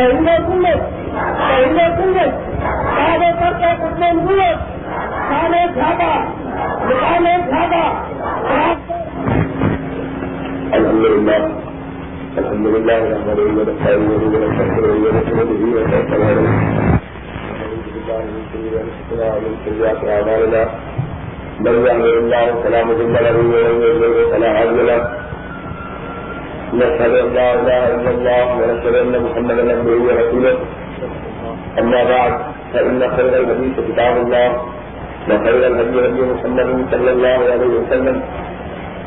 پہلے سنت پہلے سنت سارے کرتے کتنے ملک سارے زیادہ سارے زیادہ الحمد لله الحمد لله نحمده ونستعينه ونستغفره ونؤمن ونتوكل عليه ونعوذ بالله من شرور انفسنا ومن سيئات اعمالنا من يهده الله فلا مضل له ومن يضلل فلا هادي له نشهد ان لا اله الا الله ونشهد ان محمدا عبده ورسوله. اما بعد فان خير الحديث كتاب الله، وخير الهدي هدي محمد صلى الله عليه وسلم،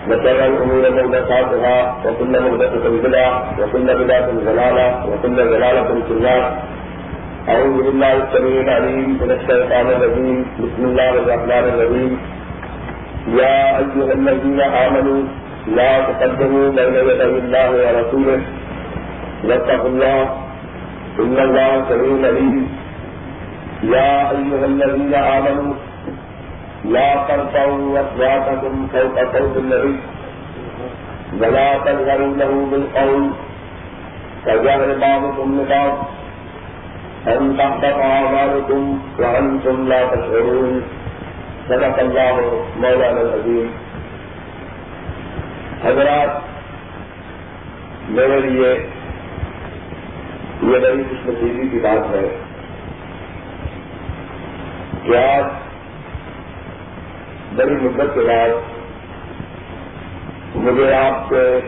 وشر الامور محدثاتها، وكل محدثه بدعه وكل بدعه ضلاله وكل ضلاله في النار. اعوذ بالله السميع العليم من الشيطان الرجيم. بسم الله الرحمن الرحيم. يا ايها الذين امنوا لا تقدموا بين يدي الله ورسوله. واتقوا الله. ان الله سميع عليم. يا ايها الذين امنوا لا ترفعوا اصواتكم فوق صوت النبي. ولا تجهروا له بالقول. كجهر بعضكم لبعض. ان تحبط اعمالكم وانتم لا تشعرون. صدق الله مولانا العظيم. حضرات، میرے لیے یہ بڑی خوش نصیبی کی بات ہے کہ آج بڑی مدت کے بعد مجھے آپ سے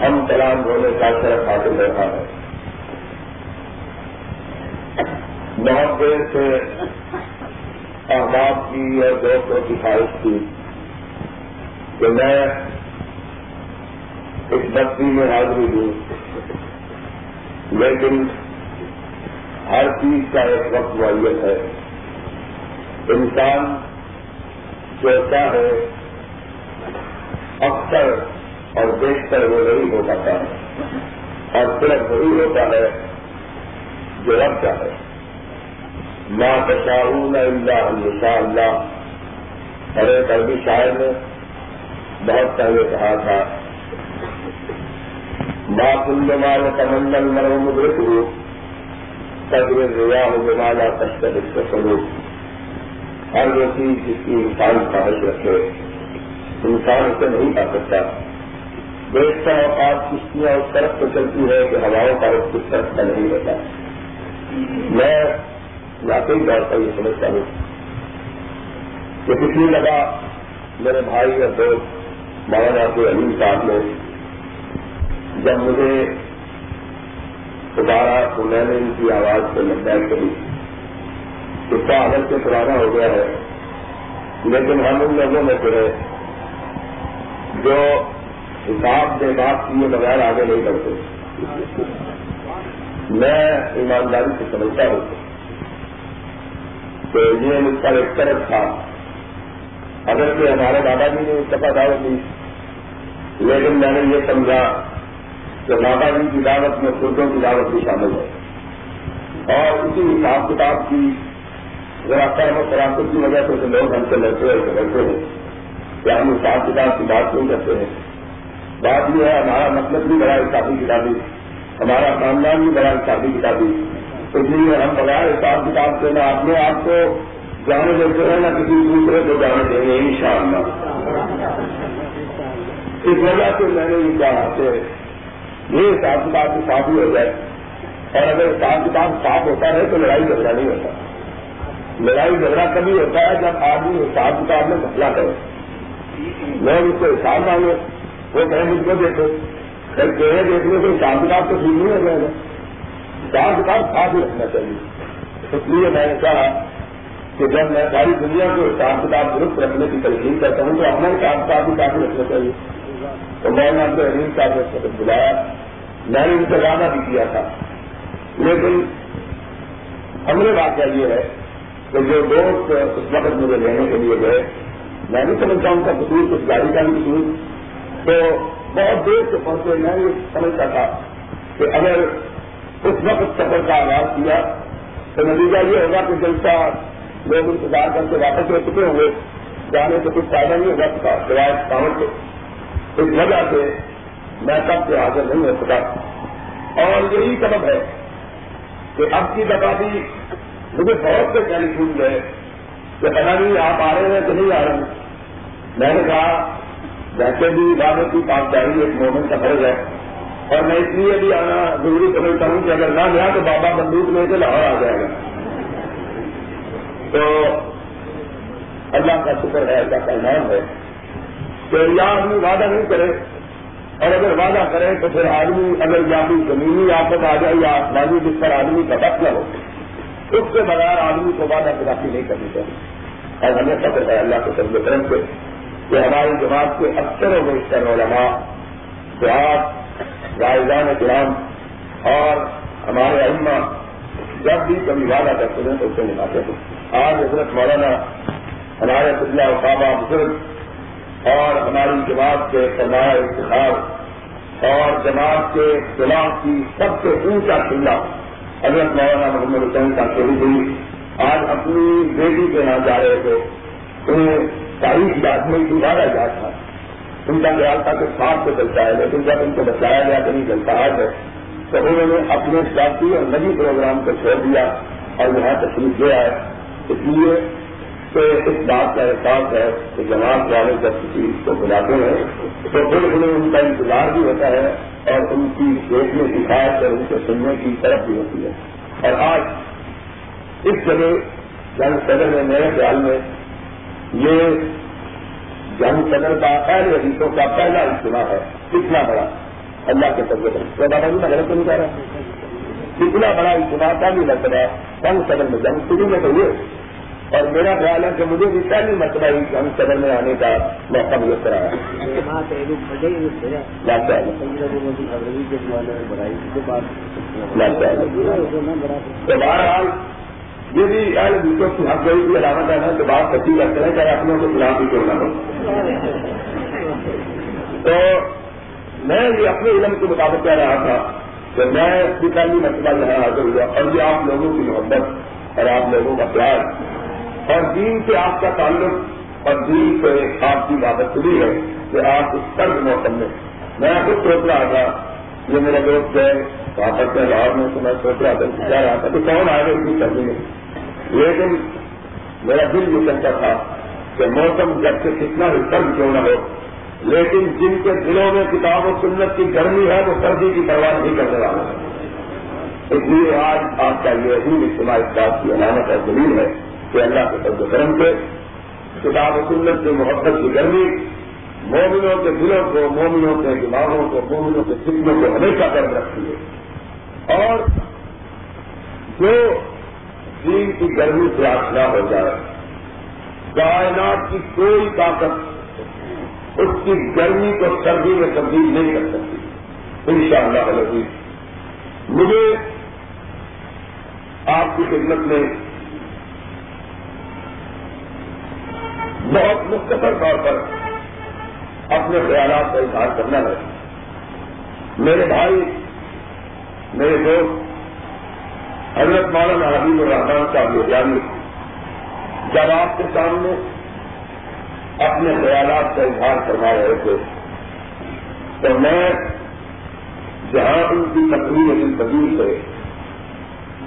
ہم کلام ہونے کا طرف حاصل رہا ہے۔ بہت دیر سے احباب کی اور دوستوں کی خواہش تھی۔ کہ میں اس بستی میں حاضری دوں لیکن ہر چیز کا ایک وقت معیت ہے۔ انسان سوچتا ہے، اکثر اور بیشتر وہ نہیں ہو پاتا۔ ہے اور صرف وہی ہوتا ہے جو رب کا ہے ماں تشاؤن اللہ اللہ اللہ ارے عربی شاعر نے بہت پہلے کہا تھا۔ ماں کل مال کمنڈل مرو مدرک ہو قدر ریا ہو جمالا تشکر اس سلوک ہر وہ چیز جس کی انسان خواہش رکھے۔ انسان اسے نہیں پا سکتا۔ بیشتر اوقات کشتیاں اس طرف تو چلتی ہے کہ ہواؤں کا رخ کس طرف کا نہیں ہوتا۔ میں واقعی طور پر یہ سمجھتا ہوں کہ پچھلی لگا میرے بھائی اور دوست۔ مولانا کے علیم صاحب نے جب مجھے دوبارہ تو میں نے ان کی آواز کو لبیک کری، اس کا عادت سے پرانا ہو گیا ہے، لیکن ہم ان لوگوں میں سے جو حساب سے بات کیے بغیر آگے نہیں بڑھتے۔ میں ایمانداری سے سمجھتا ہوں کہ یہ مجھ پر ایک طرف تھا۔ اگر کہ ہمارے دادا جی نے استفا دعوت دی لیکن میں نے یہ سمجھا کہ دادا جی کی دعوت میں خودوں کی دعوت بھی شامل ہے۔ اور اسی حساب کتاب کی ذرا و فراست کی وجہ سے لوگ ہم سے لڑتے ہیں لڑتے ہیں۔ کہ ہم حساب کتاب کی بات نہیں کرتے ہیں۔ بات یہ ہے، ہمارا مطلب بھی بڑا حسابی کتابی، ہمارا خاندان بھی بڑا حسابی کتابی۔ اس لیے جی، ہم بغیر حساب کتاب سے نہ اپنے آپ کو جانے دیتے ہیں، نہ کسی دوسرے کو جانے دیں گے ان شاء اللہ اس وجہ سے میں نے یہ کہا کہ یہ حساب کتاب کی صاف ہی ہو جائے۔ اور اگر حساب کتاب صاف ہوتا ہے تو لڑائی جھگڑا نہیں ہوتا۔ لڑائی جھگڑا کبھی ہوتا ہے جب آدمی حساب کتاب میں مسئلہ کرے۔ لوگ اس کو حساب مانگے وہ کہیں مجھ کو دیکھو۔ پھر کہے دیکھنے سے حساب کتاب تو ٹھیک نہیں ہو جائے گا حساب کتاب صاف ہی رکھنا چاہیے۔ اس لیے میں نے کہا کہ جب میں ساری دنیا کو حساب کتاب درست رکھنے کی تلقین کرتا ہوں تو اپنا حساب کتاب بھی کافی رکھنا چاہیے۔ تو میں نے اپنے عظیم صاحب کو بلایا میں نے ان سے وعدہ بھی کیا تھا۔ لیکن ہمارے واقعہ یہ ہے کہ جو دوست اس وقت مجھے لینے کے لیے گئے، میں نہیں سمجھتا ان کا قصور کچھ گاڑی کا بھی قصور تو بہت دیر سے پہنچے، میں یہ سمجھتا تھا کہ اگر اس وقت سفر کا آغاز کیا تو نتیجہ یہ ہوگا کہ جلسہ لوگ انتظار کر کے واپس رہ چکے ہوں گے، جانے سے کچھ فائدہ نہیں ہوگا سوائے کامن سے اس وجہ سے میں سب سے حاضر نہیں ہو سکا۔ اور یہی سبب ہے کہ اب کی دفعہ بھی مجھے بہت سے ٹیلی فون گئے کہ پتا نہیں آپ آ رہے ہیں کہ نہیں آ رہے ہیں۔ میں نے کہا، ویسے بھی عبادت کی پاسداری ایک مومن کا فرض ہے۔ اور میں اس لیے بھی آنا ضروری سمجھتا ہوں کہ اگر نہ گیا تو بابا بندوق لے کے لاہور آ جائے گا۔ تو اللہ کا شکر ہے، اللہ کا نام ہے۔ کہ یا آدمی وعدہ نہیں کرے۔ اور اگر وعدہ کرے تو پھر آدمی اگر یا بھی زمینی آفت آ جائے یا آسمانی جس پر آدمی کا نہ ہو، اس کے بغیر آدمی کو وعدہ خلافی نہیں کرنی چاہیے۔ اور ہمیں فکر ہے اللہ کے سب کرم سے کہ ہماری جماعت کے اکثر و بیشتر علماء جہاز رائزان کرام اور ہمارے علما جب بھی کبھی وعدہ کرتے ہیں تو اسے نبھاتے ہیں۔ آج حضرت مولانا ہمارے پتلا صابہ بزرگ اور ہماری جماعت کے سرمایہ انتخاب اور جماعت کے خلاف کی سب سے اونچا چلا حضرت مولانا محمد حسین کا شہید ہوئی۔ آج اپنی بیٹی کے یہاں جا رہے تھے۔ انہیں تاریخ یاد میں دوبارہ جا تھا۔ ان کا خیال تھا کہ ساتھ سے چلتا ہے لیکن جب ان کو بچایا گیا کہ نہیں چلتا ہے۔ تو انہوں نے اپنے ساتھی اور نجی پروگرام کو چھوڑ دیا اور یہاں تشریف لے آئے۔ اس لیے کہ اس بات کا احساس ہے کہ جماعت والے جب کسی کو بلاتے ہیں، تو پھر انہیں ان کا انتظار بھی ہوتا ہے اور ان کی دیکھنے کی خاص اور ان کے سننے کی طرف بھی ہوتی ہے۔ اور آج اس جگہ جنگ صدر میں میرے خیال میں یہ جنگ صدر کا پہلے حدیثوں کا پہلا اجتماع ہے، کتنا بڑا؟ اللہ کے سب سے۔ بڑا جی میں غلط نہیں کہہ رہا۔ کتنا بڑا اجتماع کا بھی مرتبہ جنگ صدر میں جنگ، شروع میں تو یہ اور میرا خیال ہے کہ مجھے بھی پہلی مرتبہ ہی جنگ صدر میں آنے کا موقع مل رہا تو بہرحال یہ بھی اہل دوسروں کی حق گئی کی علامت ہے کہ بات سچی رکھتے ہیں چاہے اپنے کو خلاف بھی کیوں نہ ہو۔ تو میں یہ اپنے علم کے مطابق کہہ رہا تھا کہ میں بھی پہلی مرتبہ یہاں حاضر ہوا اور یہ آپ لوگوں کی محبت اور آپ لوگوں کا پیار اور دین سے آپ کا تعلق اور دین سے آپ کی بات ہوئی ہے کہ آپ اس سرد موسم میں میں خود سوچ رہا تھا، یہ میرا دوست ہے واپس میں لاہور میں تو میں سوچ رہا تھا کہہ رہا تھا کہ کون آئے گا اتنی سردی میں؟ لیکن میرا دل یہ کہتا تھا کہ موسم جب سے کتنا بھی سرد کیوں نہ ہو، لیکن جن کے دلوں میں کتاب و سنت کی گرمی ہے، وہ سردی کی پرواہ نہیں کرنے والا اس لیے آج آپ کا یہ عظیم اجتماع اس بات کی علامت اور دلیل ہے کہ اللہ کے سب کرم سے، کتاب و سنت کی محبت کی گرمی، مومنوں کے دلوں کو، مومنوں کے دماغوں کو، مومنوں کے فکروں کو ہمیشہ درد رکھتی ہے۔ اور جو دین کی گرمی سے آشنا ہو جائے، کائنات کی کوئی طاقت، اس کی گرمی کو سردی میں تبدیل نہیں کر سکتی۔ ان شاء اللہ مجھے آپ کی خدمت میں بہت مختصر طور پر اپنے خیالات کا اظہار کرنا ہے۔ میرے بھائی، میرے دوست، حضرت مولانا حبیب الرحمان صاحب جانی جب آپ کے سامنے اپنے خیالات کا اظہار کروا رہے تھے، تو میں جہاں ان کی تقریر کی تبدیل سے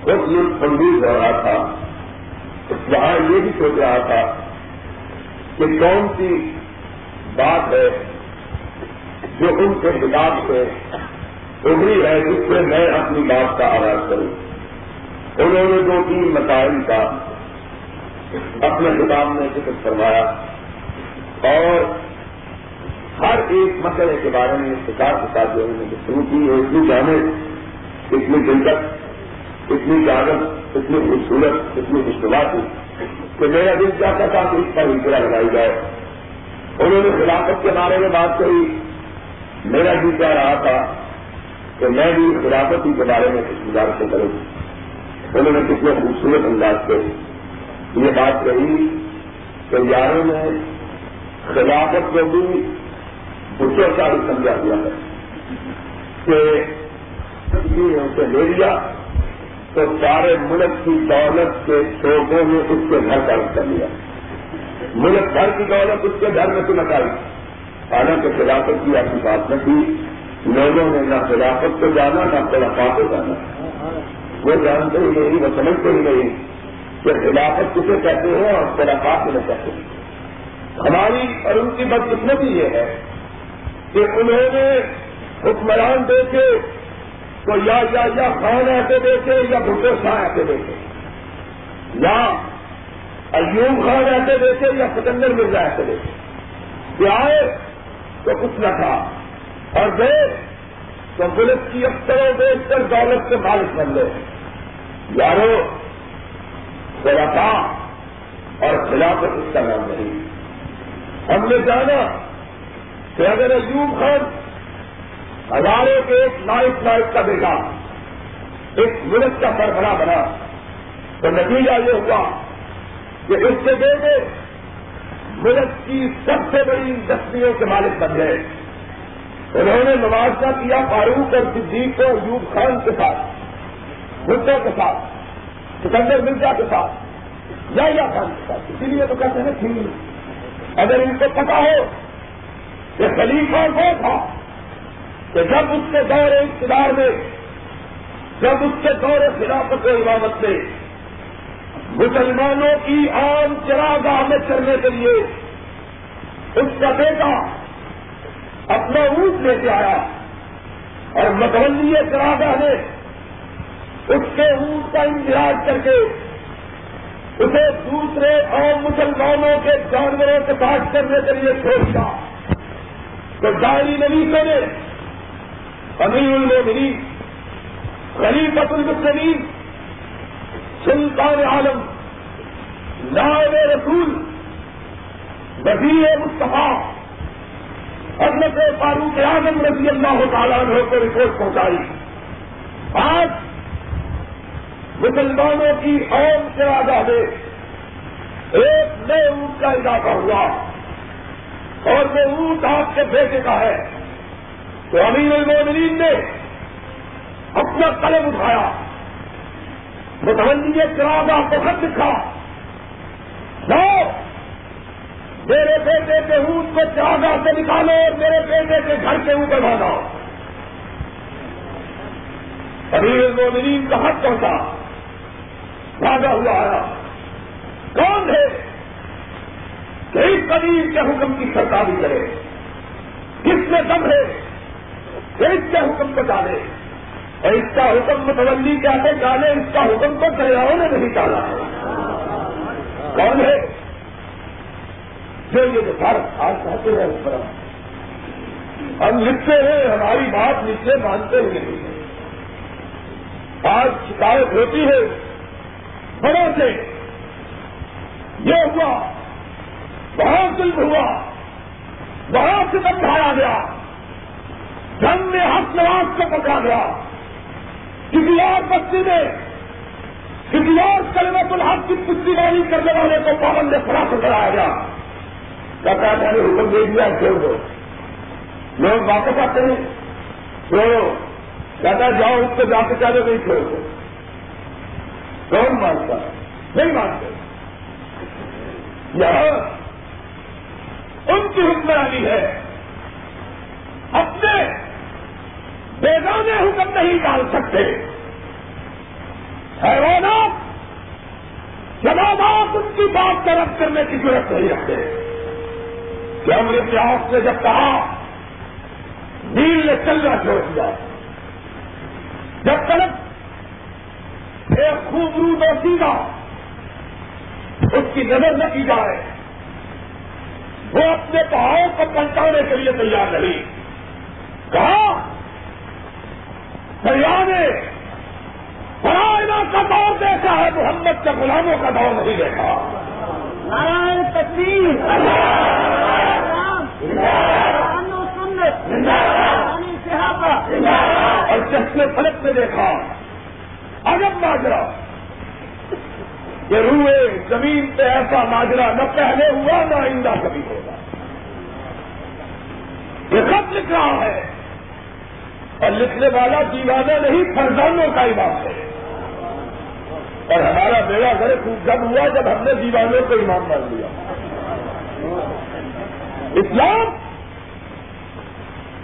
خود لطف اندوز ہو رہا تھا، وہاں یہ بھی سوچ رہا تھا کہ کون سی بات ہے جو ان کے خلاف سے ابری ہے جس سے میں اپنی بات کا آغاز کروں؟ انہوں نے دو تین مسائل کا اپنے کتاب میں ذکر کروایا اور ہر ایک مسئلے کے بارے میں سکار کے ساتھ جو انہوں نے شروع کی ہے اتنی جامع، اتنی دلچسپ، اتنی کاغذ اتنی خوبصورت، اتنی خوشگوار تھی کہ میرا دل چاہتا تھا کہ اس پر انترا لگائی جائے۔ انہوں نے خلافت کے بارے میں بات کری۔ میرا دل چاہ رہا تھا کہ میں بھی خلافت ہی کے بارے میں کچھ گزار سے کروں۔ انہوں نے کتنے خوبصورت انداز سے یہ بات کہی کہ یاروں نے خلافت کو بھی بچوں کا ہی سمجھا دیا ہے کہ اسے لے لیا۔ تو سارے ملک کی دولت کے شوقوں میں اس کے گھر کا کر لیا۔ ملک بھر کی دولت اس کے گھر میں سمٹ آئی حالانکہ خلافت کی ایسی بات نہ تھی۔ لوگوں نے نہ خلافت کو جانا، نہ خلافات کو جانا۔ وہ جانتے ہی نہیں، وہ سمجھتے ہی نہیں کہ خلافت کسے کہتے ہیں اور خلافات کسے کہتے ہیں۔ ہماری اور ان کی بدقسمتی یہ ہے کہ انہوں نے حکمران دیکھے تو یا یا یا خان ایسے دیکھے یا بھٹو شاہ ایسے دیکھے۔ یا ایوب خان ایسے دیکھے یا سکندر مرزا ایسے دیکھے۔ کہ آئے تو کچھ نہ تھا۔ اور گئے تو پولیس کی افسروں دیکھ کر دولت سے مالک بن گئے۔ یارو خلافا اور خلافت اس کا نام نہیں۔ ہم نے جانا کہ اگر ایوب خان ہزاروں کے ایک نائک نائک کا بیٹا ایک ملک کا سربراہ بنا۔ تو نتیجہ یہ ہوا کہ اس کے بیٹے ملک کی سب سے بڑی انڈسٹریوں کے مالک بن گئے۔ انہوں نے موازنہ کیا فاروق اور صدیق کو، ایوب خان کے ساتھ، بھٹو کے ساتھ، سکندر مرزا کے ساتھ، یا یا خان کے ساتھ۔ اسی لیے تو کہتے ہیں ٹھیک اگر ان کو پتا ہو کہ خلیفہ وہ تھا کہ جب اس کے دور اقتدار میں، جب اس کے دور خلافت و عبادت میں مسلمانوں کی عام چراگاہ میں چلنے کے لیے اس کا بیٹا اپنا اونٹ لے کے آیا اور متولی چراگاہ نے اس کے اونٹ کا اندراج کر کے اسے دوسرے عام مسلمانوں کے جانوروں کے پاس کرنے کے لیے چھوڑ دیا۔ تو ڈائری نویسوں نے امیر المومنین خلیفت المسلمین سلطان عالم، نائب رسول، وزیر مصطفیٰ، حضرت فاروق اعظم رضی اللہ تعالیٰ عنہ کو رپورٹ پہنچائی۔ آج مسلمانوں کی قوم سے آزادے ایک نئے اونٹ کا اضافہ ہوا اور وہ اونٹ آپ کے بیٹے کا ہے۔ تو امیر المومنین نے اپنا قلم اٹھایا متولی چراغا کو خط لکھا نو میرے بیٹے کے اونٹ کو چراغا سے نکالو اور میرے بیٹے کے گھر کے اوپر بھاگا امیر المومنین کا حق پہنچا، بھاگا ہوا آیا۔ کون ہے؟ کہ اس قدیم کے حکم کی سرکاری کرے۔ کس میں دم ہے؟ اس کے حکم کو ڈالے اور اس کا حکم متولی کہتے ڈالے اس کا حکم تو دریاؤں نے نہیں ڈالا کون ہے؟ جو یہ جو بھارت آج کہتے ہیں اس پر۔ ہم لکھتے ہیں، ہماری بات نیچے مانتے ہوئے نہیں آج شکایت ہوتی ہے۔ بڑوں سے۔ یہ ہوا بہت ظلم ہوا بہت سے سمجھایا گیا۔ جنگ میں حق نواز کو پکڑا گیا کسی اور بستی میں کسی اور کلمت الحق کی پشتی بانی کرنے والے کو پابند فراخ کرایا گیا۔ کہتا میں نے حکم دے دیا، چھوڑ دو۔ لوگ واپس آتے ہیں۔ چھوڑو۔ کہتا جاؤ، اس کو جا کے چاہے نہیں چھوڑ دو۔ کون مانتا؟ نہیں مانتے۔ یہاں ان کی حکمرانی ہے۔ اپنے بیگانے حکم نہیں ڈال سکتے۔ حیوانات جوابات ان کی بات طرف کرنے کی ضرورت نہیں رکھتے۔ کہ ہم نے اتہاس نے جب کہا، نیل نے چلنا چھوڑ دیا۔ جب تک ایک خوب رو سیدھا اس کی نظر نہ کی جائے، وہ اپنے پہاڑوں کو پلٹانے کے لیے تیار نہیں۔ کہا دریا نے کا دور دیکھا ہے محمد کے غلاموں کا دور نہیں دیکھا۔ نارائن اور چشمے فلک میں دیکھا اجب ماجرا۔ یہ روئے زمین پہ ایسا ماجرا نہ پہلے ہوا نہ آئندہ کبھی ہوگا۔ یہ خط لکھ رہا ہے۔ اور لکھنے والا دیوانہ نہیں، فرزانوں کا امام ہے۔ اور ہمارا بیڑا گھر جب ہوا جب ہم نے دیوانوں کو امام مان لیا۔ اسلام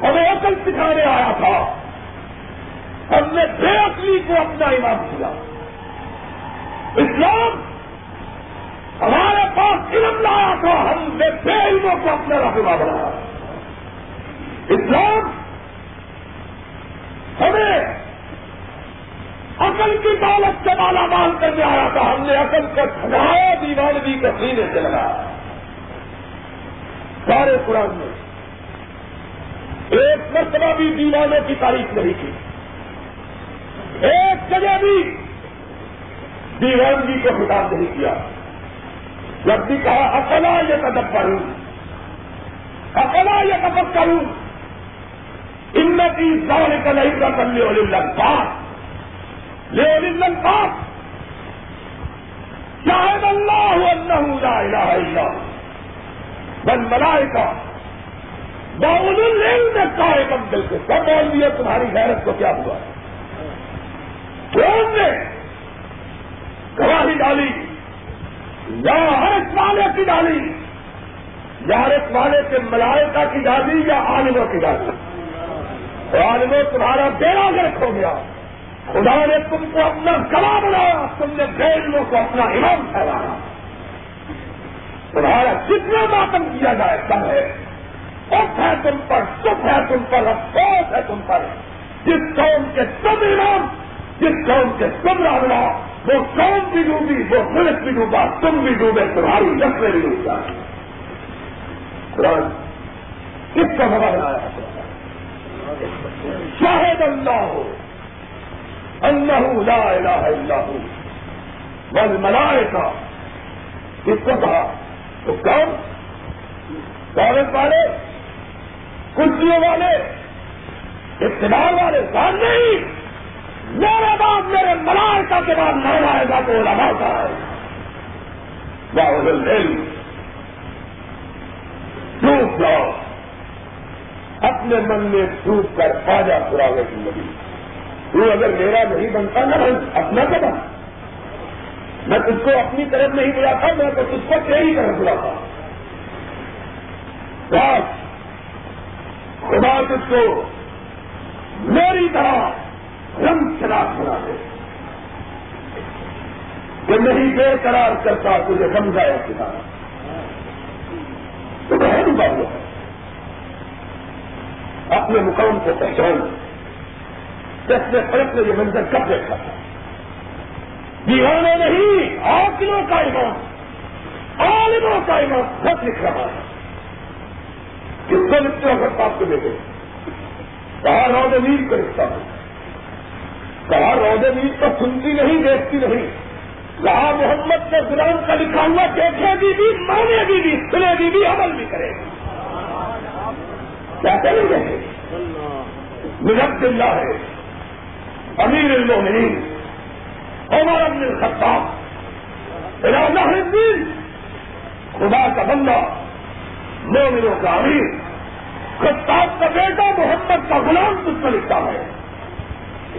ہمیں عقل سکھانے آیا تھا۔ ہم نے بے علی کو اپنا امام کیا۔ اسلام ہمارے پاس علم لایا تھا۔ ہم نے بے علموں کو اپنا رہنما بنایا۔ اسلام ہمیں عقل کی دولت سے مالا مال کرنے آیا تھا، ہم نے عقل کو ٹھنڈایا دیوانوی کے سینے سے لگایا۔ سارے قرآن میں ایک مرتبہ بھی دیوانوں کی تاریخ نہیں کی۔ ایک جگہ بھی دیوانگی کو خطاب نہیں کیا۔ جب بھی کہا اکلا یہ قدم کروں اکلا یہ قدم کروں ان کی سال کا نہیں کا کر لے پاس لے پاس شاید اللہ اللہ لا الہ الا بن بلائے کا باؤل میں کہا کم دل سے سب بول دیا تمہاری غیرت کو کیا ہوا؟ کون نے گواہی ڈالی؟ یا ہر والے کی ڈالی؟ یا ہر والے کے ملائکہ کی ڈالی یا عالموں کی ڈالی؟ عالموں تمہارا بیڑا گرک ہو گیا۔ خدا نے تم کو اپنا گلا بنایا، تم نے بیڑوں کو اپنا امام ٹھہرایا۔ تمہارا جتنا ماتم کیا جائے کم ہے۔ اف ہے تم پر سکھ ہے تم پر، افسوس ہے تم پر۔ جس قوم کے تم امام، جس قوم کے تم رہنا وہ قوم بھی ڈوبی، وہ ملک بھی ڈوبا، تم بھی ڈوبے، تمہاری نسلیں بھی ڈوب جائے کس کا بنا بنایا شاہد اللہ ہو۔ اللہ لا الہ الا ہو۔ بل ملائے کا کس کو کہا۔ تو کون؟ دولت والے؟ کرسیوں والے؟ اقتدار والے؟ سال نہیں؟ میرے بعد میرے ملائکہ کے بعد نہیں آئے گا تو علماء کا ہے۔ باہر العلم۔ ڈوب جاؤ اپنے من میں ڈوب کر آجا پرانے زندگی تو اگر میرا نہیں بنتا نہ اپنا تو بن میں تجھ کو اپنی طرف نہیں بلاتا میں تو تجھ کو تیری طرف بلاتا بس، خدا تجھ کو میری طرح رنگ چلا بنا دے کہ نہیں بے قرار کرتا، تجھے سمجھایا کتاب تو بہت بات ہے۔ اپنے مقام کو پہچان جس میں فرق نے یہ منظر کب دیکھا تھا؟ دیوانے نہیں عاقلوں کا امام، عالموں کا امام خط لکھ رہا ہے۔ کس کو لکھتے ہو سکتا آپ کو دے دیکھے کہا رود نیل کا رشتہ ہو کہا رود نیل کو سنتی نہیں، دیکھتی نہیں۔ کہا محمد کے غلام کا لکھا ہوا دیکھے گی بھی، مانے گی بھی، سنے گی بھی، عمل بھی کرے گی۔ کیا کریں گے مجھب اللہ ہے، امیر المومنین عمر ابن الخطاب، راجہ الدین خدا کا بندہ، مومنوں کا امیر، خطاب کا بیٹا، محمد کا غلام کچھ کو لکھتا ہے۔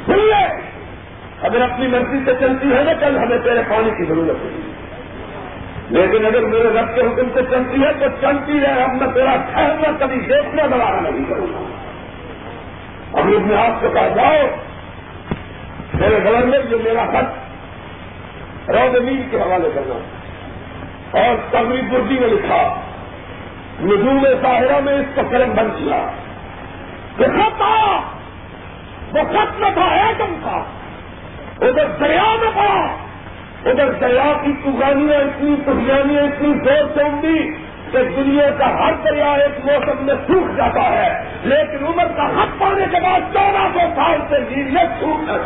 سن لے، اگر اپنی مرضی سے چلتی ہے نا کل ہمیں تیرے پانی کی ضرورت ہے۔ لیکن اگر میرے رب کے حکم سے چلتی ہے، تو چلتی ہے، اب میں تیرا ٹھہرنا کبھی، دیکھنا دوبارہ نہیں کروں گا۔ ابھی اپنے آپ سے کہا جاؤ۔ میرے گورنر جو میرا خط روز میر کے حوالے کرنا۔ اور تبری بردی میں لکھا، نجوم ظاہرہ میں اس کا قلم بند کیا۔ کہ تھا، وہ خط نہ تھا، ایٹم تھا۔ ادھر دریا میں پڑا، ادھر دریا کی تغانیاں اتنی تغیانیاں اتنی زور سے اڑی کہ دنیا کا ہر دریا ایک موسم میں سوکھ جاتا ہے، لیکن عمر کا حق پانے کے بعد چودہ سو سال سے نیریت سوکھنا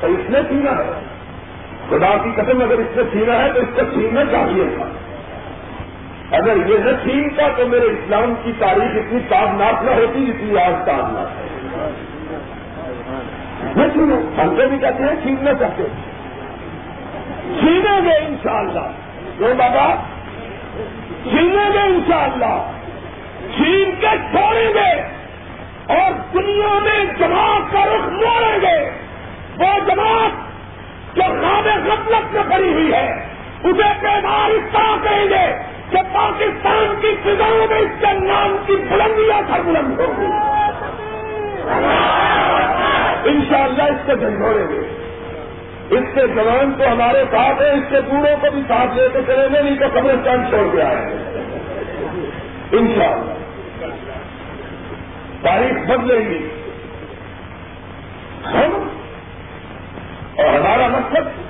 تو اس نے سینا ہے۔ خدا کی قسم، اگر اس نے سینا ہے تو اس کو سینا چاہیے تھا۔ اگر یہ نہ چھینتا تو میرے اسلام کی تاریخ اتنی تابناک نہ ہوتی جتنی آج تابناک ہے۔ چھینو ہم کو بھی کہتے ہیں چھیننا چاہتے چھینیں گے انشاءاللہ۔ شاء بابا چھینیں گے انشاءاللہ۔ چھین کے چھوڑیں گے۔ اور دنیا میں جماعت کا رخ موڑیں گے۔ وہ جماعت جو خواب غفلت میں پڑی ہوئی ہے، اسے پیدار اس طرح کہیں گے کہ پاکستان کی فضاؤں میں اس کے نام کی بلندیاں تھا بلند ہوگی ان شاء اللہ اس سے جھنجھوڑیں گے۔ اس کے جوان تو ہمارے ساتھ ہیں، اس کے بوڑھوں کو بھی ساتھ لے کے چلیں گے، نہیں تو قبرستان چھوڑ کے آئے ان شاء اللہ تاریخ بدلے گی۔ ہم اور ہمارا مقصد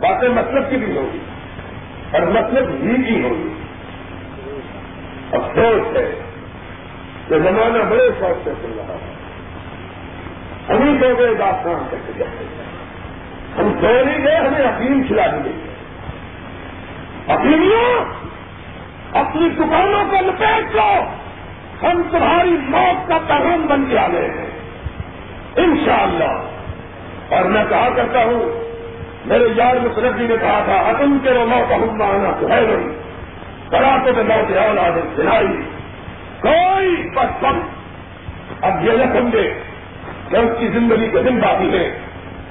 باتیں مطلب کی بھی ہوگی اور مطلب ہی کی ہوگی۔ افسوس ہے کہ زمانہ بڑے شوق سے چل رہا ہے۔ ہم ہی دو گئے داستان کر کے جاتے ہم سو گئے، ہمیں افیم کھلا دی افیمیوں اپنی دکانوں کو لپیٹ لو ہم تمہاری موت کا پیغام بن کے آ گئے ہیں۔ انشاءاللہ۔ اور میں کہا کرتا ہوں، میرے یار مسرت جی نے کہا تھا، اتم کے رو موت ہوں آنا تو ہے نہیں۔ کرا تو میں موت اولاد سنائی کوئی بس اب یہ نہ سمجھے۔ کہ اس کی زندگی کے دن باقی ہے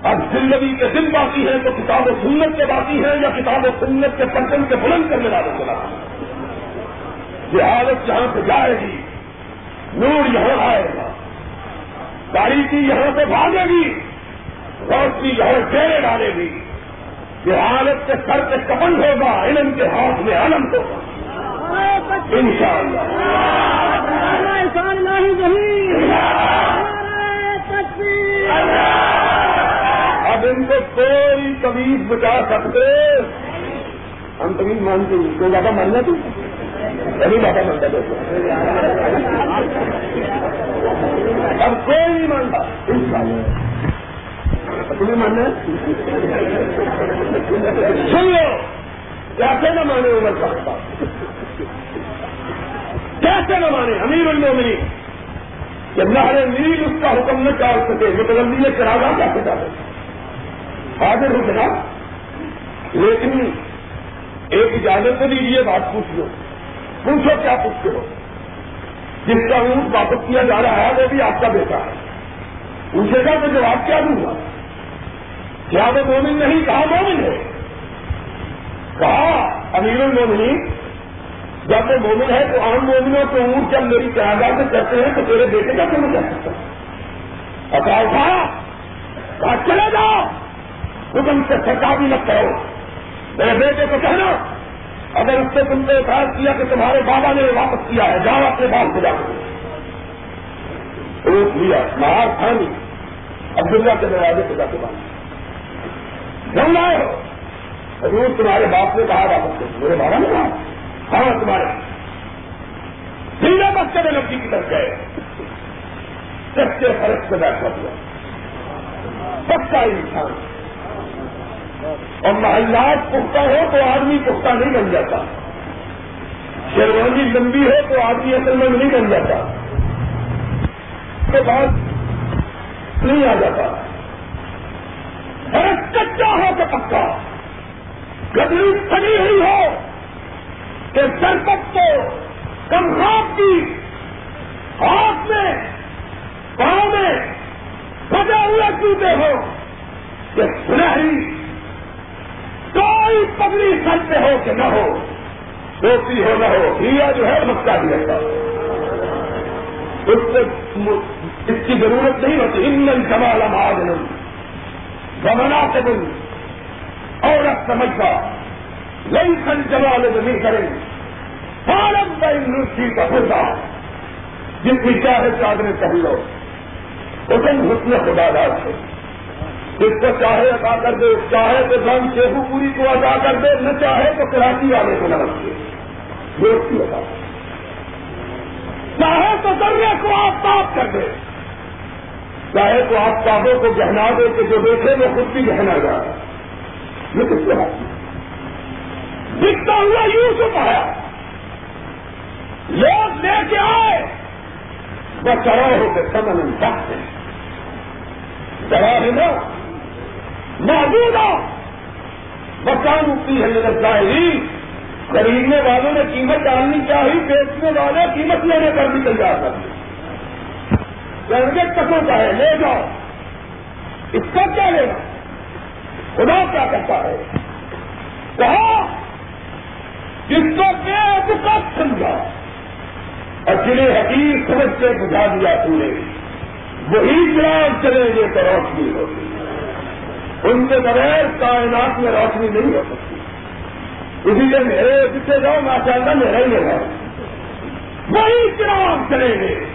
اب زندگی کے دن باقی ہے تو کتاب و سنت کے باقی ہے یا کتاب و سنت کے پرچم کے بلند کرنے والے چلا یہ حالت جہاں سے جائے گی، نور یہاں آئے گا۔ تاریخی یہاں سے بھاگے گی روشنی یہاں ڈیرے ڈالے گی۔ یہ حالت کے سر پہ کپن ہوگا، علم کے ہاتھ میں علم ہوگا۔ ان شاء اللہ کوئی بچا سکتے۔ ہم طویز مانتے ہیں۔ کوئی زیادہ ماننا تھی ابھی بابا مانتا تھا اب کوئی نہیں مانتا۔ ان شاء اللہ تمہیں ماننا سن لو۔ کیسے نہ مانے عمر کا کیسے نہ مانے امیر المومنین۔ کہ اللہ نے نیل اس کا حکم نہ ڈال سکے۔ متبندی نے چراغا کیسے ڈالے حاضر ہو جناب، لیکن ایک اجازت تو دیجیے بات پوچھ لو۔ پوچھو کیا پوچھتے ہو؟ جس کا اونٹ واپس کیا جا رہا ہے، وہ بھی آپ کا بیٹا ہے۔ پوچھے گا تو جواب کیا دوں گا؟ کیا وہ مومن نہیں؟ کہا مومن ہے؟ کہا امیر المومنی جب وہ مومن ہے تو عام مومنوں کے اونٹ جب میری قیادت میں کرتے ہیں تو تیرے بیٹے کا کیوں کر سکتا؟ اکاؤ کہا چلے جاؤ۔ حکم سے سرکار بھی مت کرو۔ میرے بیٹے کو کہنا اگر اس سے تم نے اعتراض کیا کہ تمہارے بابا نے واپس کیا ہے، جاؤ اپنے بال کو جاؤ۔ روک لیا مہار خانی۔ عبداللہ کے دروازے کو جا کے بات۔ جم آئے ہو۔ حضور تمہارے باپ نے کہا واپس کر میرے بابا نے کہا۔ ہاں تمہارے۔ سیدھا بچے میں لڑکی کی طرف گئے۔ سچے فرق سے بیٹھا ہوا۔ سچا انسان۔ اور محلات پختہ ہو تو آدمی پختہ نہیں بن جاتا۔ شیروانی لمبی ہو تو آدمی اصل میں نہیں بن جاتا۔ اس کے بعد نہیں آ جاتا۔ فرق کچا ہو کہ پکا۔ گدری پڑی ہوئی ہو کہ سرکت کو کم خواب کی ہاتھ میں، پاؤں میں بجے ہوئے جوتے ہو کہ سنہری کوئی پگڑی سر پہ ہو کہ نہ ہو ٹوپی ہو نہ ہو، ہیا جو ہے مکہ بھی رہتا اس سے اس کی ضرورت نہیں ہوتی۔ ان کمال آدمی گمنا سے دن عورت سمجھتا لئی کن جمال نہیں کریں فارم بھائی نرسی کا ہوتا جن کی چاہے چادریں کہہ لو حکم حسن خدا دار سے جس کو چاہے ادا کر دے، چاہے تو دم شیخو پوری کو ادا کر دے، نہ چاہے تو کراچی والے کو نہ رکھے۔ دوستی ادا چاہے تو دریا کو آپ کر دے۔ چاہے تو آپ کو گہنا دے کہ جو دیکھے وہ خود بھی گہنا جا۔ رہا یہ کس کو دکھتا ہوا یوں سے پایا لوگ لے کے آئے۔ وہ چڑھا ہو کے سمن سخت ہے۔ چڑھا ہے نا؟ موجود بچان اٹھتی ہے نظر ظاہری خریدنے والوں نے قیمت ڈالنی چاہیے بیچنے والے قیمت لینے پر بھی تیار کر دی۔ گرگے کسوں چاہے، لے جاؤ۔ اس کا کیا لینا؟ خدا کیا کرتا ہے؟ کہا، جس کو بے بکت سمجھا، اور جنہیں حقیق سمجھ کے بجھا دیا تو نے، وہی چراغ چلیں گے تو روشنی ہوگی ان کے بغیر کائنات میں روشنی نہیں ہو سکتی۔ اسی لیے میرے پیچھے جاؤ ماشاء اللہ میرا ہی لگا وہی چراغ چلیں گے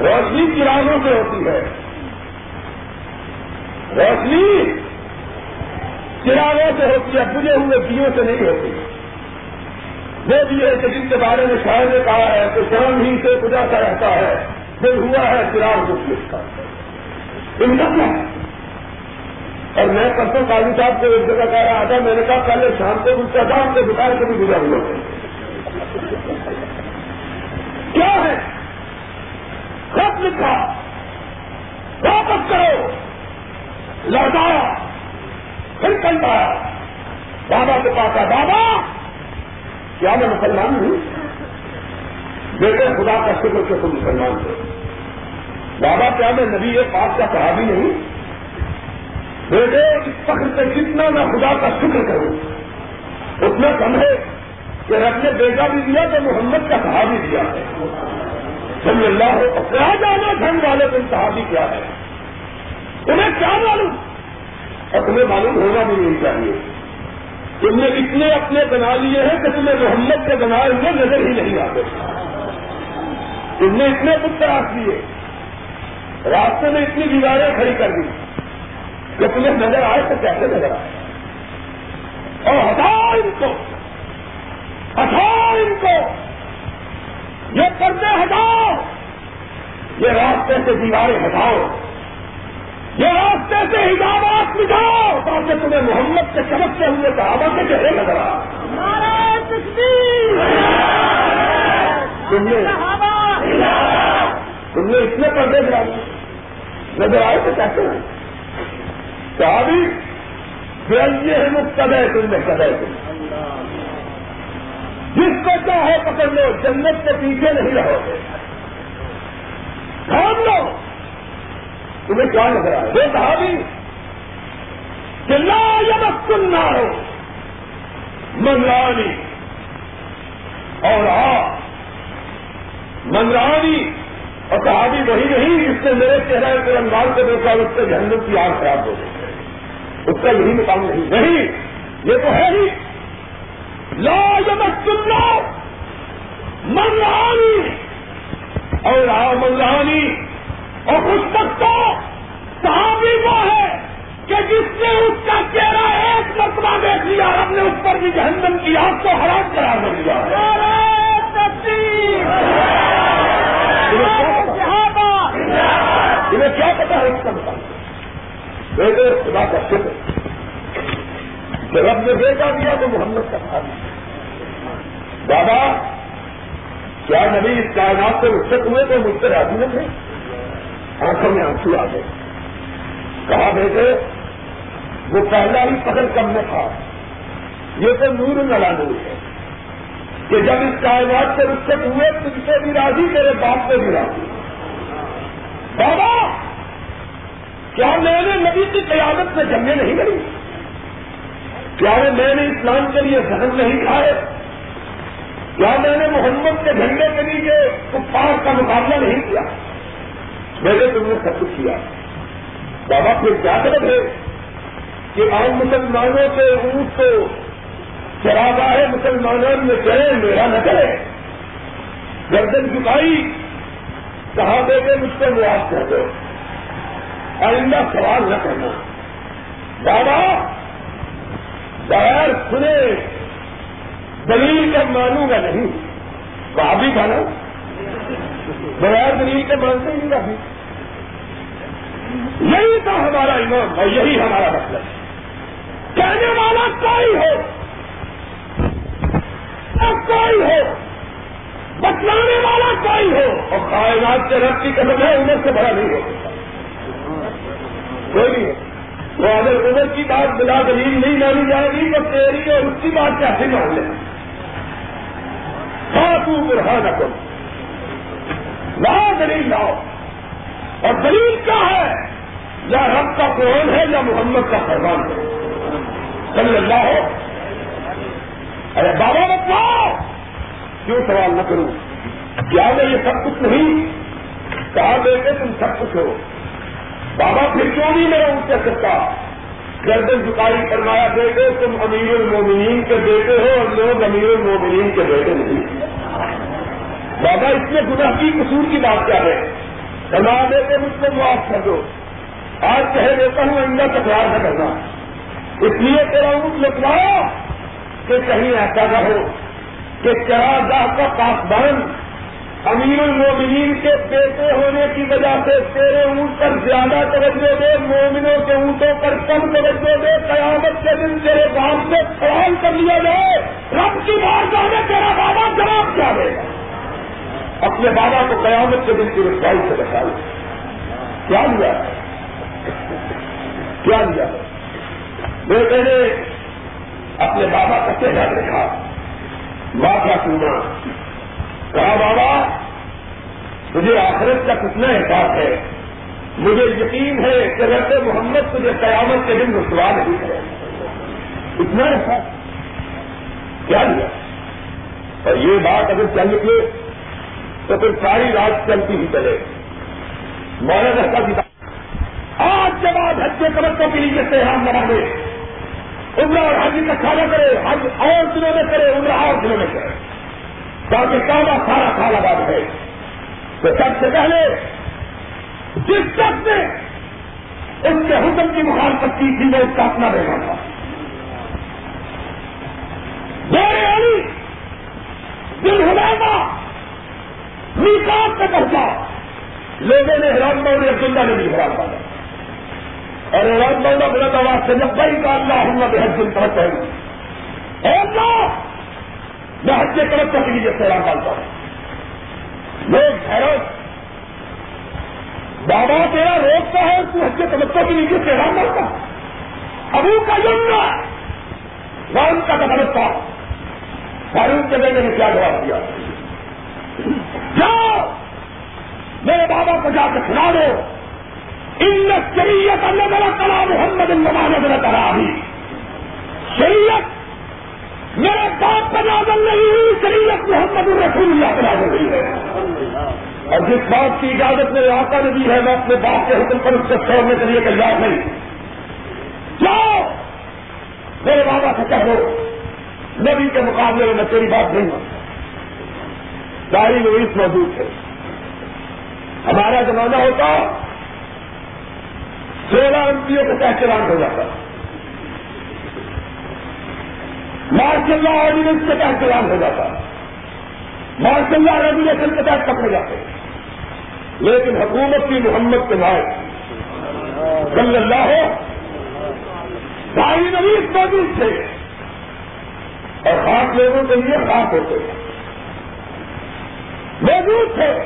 روشنی چراغوں سے ہوتی ہے۔ روشنی چراغوں سے ہوتی ہے بجے ہوئے دیوں سے نہیں ہوتی۔ وہ بھی ہے کہ جن کے بارے میں شاید نے کہا ہے کہ شرم ہی سے سا رہتا ہے۔ پھر ہوا ہے چراغ مختلف کا۔ ان کا اور میں پرسوں قاضی صاحب کو ایک جگہ کہہ رہا تھا، میں نے کہا پہلے شام کو اس کا دام کے دکان سے بھی گزر ہوا۔ کیا ہے؟ خط لکھا۔ واپس کرو۔ لوٹایا پھر کل پایا بابا کے پاس آ بابا! کیا میں مسلمان ہوں؟ بیٹے، خدا کا شکر سے تم مسلمان تھے بابا، کیا میں نبی پاک کا صحابی نہیں؟ بیٹے اس فخر سے جتنا میں خدا کا شکر کروں اتنا کم ہے کہ رب نے بیٹا بھی دیا تو محمد کا صحابی دیا ہے۔ صلی اللہ کیا جانا دھن والے تم صحابی کیا ہے۔ تمہیں کیا معلوم؟ اور تمہیں معلوم ہونا بھی نہیں چاہیے۔ تم نے اتنے اپنے بنا لیے ہیں کہ تمہیں محمد کے بنائے ہوئے نظر ہی نہیں آتے۔ تم نے اتنے بت تراش لیے راستے میں اتنی دیواریں کھڑی کر دی۔ کہ تمہیں نظر آئے تو کیسے نظر آئے؟ اور ہٹاؤ ان کو! ہٹاؤ ان کو! یہ پردے ہٹاؤ! یہ راستے سے دیواریں ہٹاؤ! یہ راستے سے ہدایات مٹاؤ! تاکہ تمہیں محمد کے چمکتے ہوئے صحابہ کے چہرے نظر آ تم نے اتنے پردے گرائی نظر آئے تو کیسے صحابی یہ ہے مقتد ہے تم نے کدے تم جس کو چاہے پکڑ لو، جنت کے پیچھے نہیں رہو۔ گے تھام لو۔ تمہیں کیا لگ رہا ہے وہ کہا بھی کہ لا یمک نہ ہو منگرانی اور آ منگرانی اور کہا بھی وہی نہیں جس سے میرے چہرے کے انداز کو دیکھا، اس سے جہنم کی آگ خراب ہو گئی۔ اس کا یہی مقام نہیں۔ نہیں یہ تو ہے ہی۔ لا یمک سننا منگرانی اور آ منگرانی اور اس تک تو صحابی وہ ہے کہ جس نے اس کا چہرہ ایک مرتبہ دیکھ لیا رب نے اس پر بھی جہنم کی آگ کو حرام کرا کر دیا۔ انہیں کیا پتا ہے؟ اس کا بیٹے، خدا کا شکر۔ کہ رب نے بیٹا دیا تو محمد کا کھا بابا، کیا نبی اس کائنات سے رخصت ہوئے تو مجھ سے راضی نہ تھے آنکھوں میں آنسو آ گئے۔ کہا، بیٹے، وہ پہلا ہی پکڑ کم میں تھا۔ یہ تو نور نلا نور ہے۔ کہ جب اس کائنات سے رخصت ہوئے، تجھ سے بھی راضی میرے باپ سے بھی راضی۔ بابا کیا میں نے نبی کی قیادت میں جمے نہیں کری کیا میں نے اسلام کے لیے زہن نہیں کھائے؟ کیا میں نے محمد کے جھنڈے کے لیے کفار کا مقابلہ نہیں کیا؟ میں نے تم نے سب کچھ کیا۔ بابا پھر کیا کرتے ہے کہ عام مسلمانوں کے اونٹ کو چراغا ہے مسلمانوں میں چلے، میرا نہ کرے گردن جھکائی، کہاں دے گے مجھ کو معاف کر دو؟ آئندہ سوال نہ کرنا بابا بغیر سنے، دلیل کا مانوں گا نہیں۔ وہ بھی کھانا بغیر دلیل کے مانتے ہی نہیں یہی تھا ہمارا ایمان اور یہی ہمارا مطلب۔ کہنے والا کوئی ہو کوئی ہو، بتلانے والا کوئی ہو۔ اور کائنات کے رب کی قدم ہے عمر سے بڑا نہیں ہو کوئی نہیں ہے۔ تو اگر عمر کی بات بلا دلیل نہیں مانی جائے گی، تو تیری اور اس کی بات کیسے مان لیں ہاں تو برہان لاؤ دلیل لاؤ اور دلیل کیا ہے؟ یا رب کا قرآن ہے، یا محمد کا فرمان ہے۔ صلی اللہ ہو۔ ارے بابا بتاؤ کیوں سوال نہ کروں؟ کیا میں یہ سب کچھ نہیں؟ کہا بیٹے تم سب کچھ ہو؟ بابا پھر کیوں نہیں میرا ان سے سکتا گردن جکائی فرمایا، بیٹے، تم امیر المومنین کے بیٹے ہو اور لوگ امیر المومنین کے بیٹے نہیں۔ بابا، اس میں گناہ کی قصور کی بات کیا ہے؟ فرما دیتے مجھ کو معاف کر دو۔ آج کہہ دیتا ہوں اندر تکرار نہ کرنا۔ اس لیے تیرا اونٹ لکھوایا کہ کہیں ایسا نہ ہو کہ چراغ گاہ کا پاسبان امیر المومنین کے بیٹے ہونے کی وجہ سے تیرے اونٹ پر زیادہ توجہ دے، مومنوں کے اونٹوں پر کم توجہ دے، قیامت کے دن تیرے باپ سے سوال کر لیا جائے، رب کی بار جانے تیرا بابا جواب کیا دے گا؟ اپنے بابا کو قیامت کے دن کی رسائی سے بچائی کیا لیا؟ کیا لیا؟ بیٹے نے اپنے بابا کا چہرہ دیکھا ماں کا سننا کہا، بابا، مجھے آخرت کا کتنا احساس ہے۔ مجھے یقین ہے کہ رب محمد تجھے قیامت کے دن رسوا نہیں کرے اتنا احساس۔ کیا لیا اور یہ بات اگر چل نکلے تو پھر ساری رات چلتی ہی چلے۔ مولانا کا کتاب آج جب آج حج کے کمروں کے لیے تہران بنا دے عمرہ اور حج کا کھانا کرے، حج اور دنوں میں کرے، عمرہ اور دنوں میں کرے۔ تاکہ کالا سارا کھانا باد ہے۔ تو سب سے پہلے جس شخص نے اس کے حکم کی مخالفت کی تھی وہ اس کا اپنا رہنا تھا۔ علی دل ہلانا نکاح سے پہنچا۔ لوگوں نے حیران مول عبداللہ نے بھی حیران پایا اور حیران مولا بلند آواز سے جب بھائی کا اللہ ہوں بے حد دن پہنچ ہے اللہ! میں حج کے طرف کے لیے سیرا ڈالتا ہوں لوگ حیران۔ بابا تیرا روکتا ہے، تو حج کے تبقوں کے لیے سیرا ڈالتا ابو کا جملہ رام کا تبرتا فاروق کے بیٹے نے کیا جواب دیا؟ جاؤ۔ میرے بابا کو جا کے سنا دو۔ ان شریعت اللہ تعالیٰ محمد اللہ نظر کرا بھی شریعت میرے باپ کا نازل نہیں ہوئی، شریعت محمد الرسول اللہ کا نازل ہوئی ہے۔ اور جس بات کی اجازت میرے آقا نے دی ہے، میں اپنے باپ کے حکم پر اس سے چھوڑنے کے لیے تیار نہیں۔ جاؤ، میرے بابا سے کہہ دو، نبی کے مقابلے میں میں تیری بات نہیں ہوں ساری لوئس موجود ہے۔ ہمارا زمانہ ہوتا، سولہ امپیوں کے تحت چلان ہو جاتا۔ مارشل اللہ آرڈیننس کے تحت چلان ہو جاتا مارشل اللہ ریگولیشن کے تحت پکڑے جاتے لیکن حکومت کی محمد کے بھائی صلی اللہ ہو ساری نویز موجود تھے۔ اور خاص لوگوں کے لیے خاص ہوتے ہیں۔ موجود تھے۔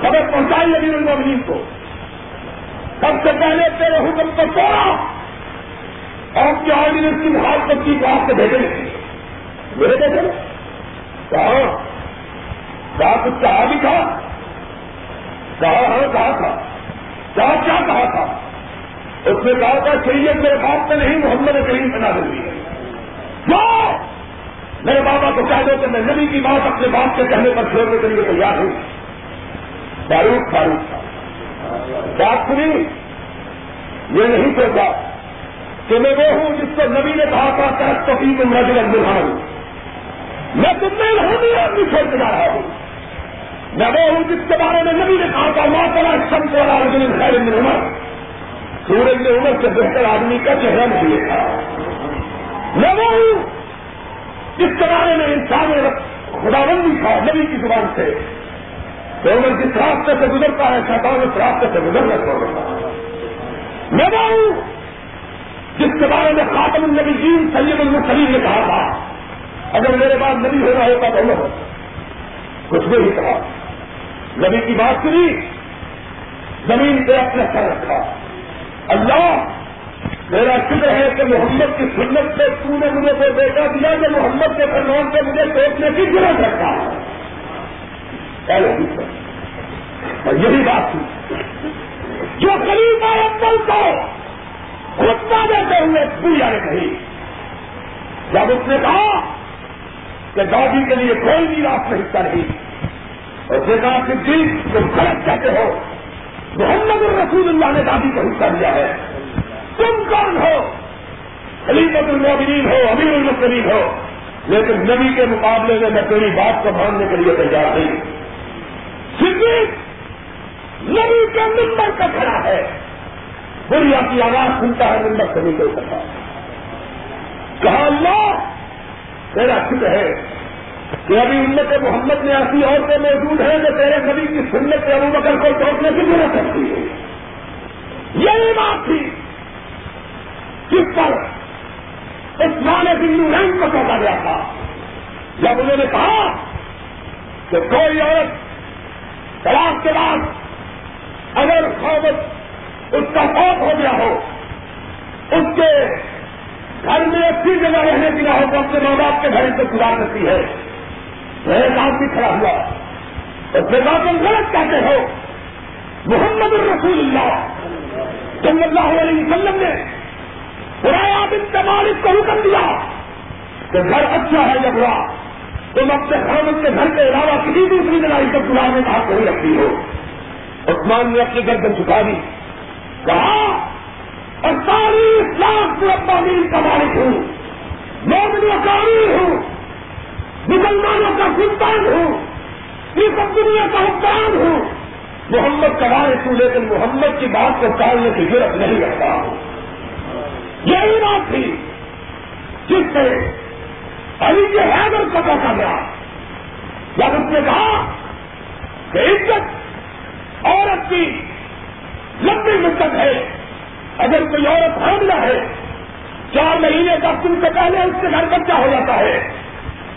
خبر پہنچائی ابھی المین کو۔ سب سے پہلے تیرے حکم کو توڑا۔ اور کیا آرڈیننس کی محافظت کی کو آپ سے بھیجے میرے بیٹے کہا کہا کچھ کہا بھی تھا؟ کہا ہاں کہا تھا؟ کہا کیا کہا تھا؟ اس نے کہا تھا، شریعت میرے باپ سے نہیں، محمد کریم بنا دوں ہے۔ جو میرے بابا کو کہہ دو کہ میں نبی کی بات اپنے باپ کے کہنے پر چھوڑنے کے لیے تیار ہوں۔ فاروق فاروق تھا بات سنی؟ یہ نہیں سوچا۔ کہ میں وہ ہوں جس کو نبی نے کہا تھا کہ تو کی تم رجل اندر ہوں میں تم میں ہوں بھی آدمی چھوڑ کے جا رہا ہوں. میں وہ ہوں جس کے بارے میں نبی نے کہا تھا ماں تلا سم کو رجل خیر میں عمر. سورج نے عمر سے بہتر آدمی کا چہرہ نہیں تھا میں وہ ہوں جس کے بارے میں انسان خدا بندی تھا، نبی کی زبان سے. تو عمر جس راستے سے گزرتا ہے، شیطان اس راستے سے گزرنا چھوڑ چھوڑتا میں وہ ہوں جس کے بارے میں خاتم النبی جین سید المسلیم نے کہا تھا، اگر میرے بعد نبی ہو رہا ہوتا تو نہ کچھ بھی نہیں کہا۔ نبی کی بات سنی، زمین پہ اپنے سر رکھا۔ اللہ، میرا شکر ہے کہ محمد کی سنت سے تو نے مجھے کو بیٹا دیا کہ محمد کے فرمان سے مجھے سوچنے کی ضرورت رکھا اور یہی بات تھی۔ جو خلیفہ اکبل کو خطبہ دیتے ہوئے پوجا نے کہی جب اس نے کہا کہ دادی کے لیے کوئی بھی راستہ حصہ نہیں، اور دیکھا کہ دل تم غلط کہتے ہو۔ محمد الرسول اللہ نے دادی کو حصہ دیا ہے۔ تم کون ہو؟ خلیفت المومنین ہو، امیر المسلیم ہو۔ لیکن نبی کے مقابلے میں میں تیری بات کو ماننے کے لیے تیار نہیں۔ صدیق نبی کے نمبر کا کھڑا ہے۔ بڑھیا کی آواز سنتا ہے، نمبر سے نہیں سکتا کہا اللہ میرا شکر ہے کہ ابھی امت محمد میں ایسی عورتیں موجود ہیں جو تیرے نبی کی سنت کے ابو بکر کو توڑنے کی ضرورت کرتی ہے یہی بات تھی جس پر اسمان بندو رنگ کو سوچا گیا تھا۔ جب انہوں نے کہا کہ کوئی عورت تلاش کے بعد اگر خوبت اس کا خوف ہو گیا ہو۔ اس کے گھر میں اچھی جگہ رہنے کی نہ ہو تو اپنے ماں باپ کے گھر سے گزار کرتی ہے۔ وہ ایک آدمی کھڑا ہوا۔ اور جگہ تم غلط کہتے ہو۔ محمد الرسول اللہ۔ صلی اللہ علیہ وسلم نے برایا بن کا مالک کو حکم دیا کہ گھر اچھا ہے یا برا۔ تم اپنے خامد کے گھر کے علاوہ کسی دوسری لڑائی پر گزارنے کا حق نہیں رکھتی ہو۔ عثمان نے اپنی گردن چکا دی۔ کہا اڑتالیس لاکھ مربع میل کا مالک ہوں۔ مومنوں کا امیر ہوں۔ مسلمانوں کا سلطان ہوں۔ اس دنیا کا حکام ہوں۔ محمد کا وارث ہوں لیکن محمد کی بات کو ٹالنے کی ضرورت نہیں رکھتا ہوں یہی بات تھی جس سے علی کے حیدر کا پتا گیا۔ جب اس نے کہا کہ عزت عورت کی لمبی مدت ہے۔ اگر کوئی عورت حاملہ ہے، چار مہینے دس دن سے پہلے اس کے گھر بچہ ہو جاتا ہے۔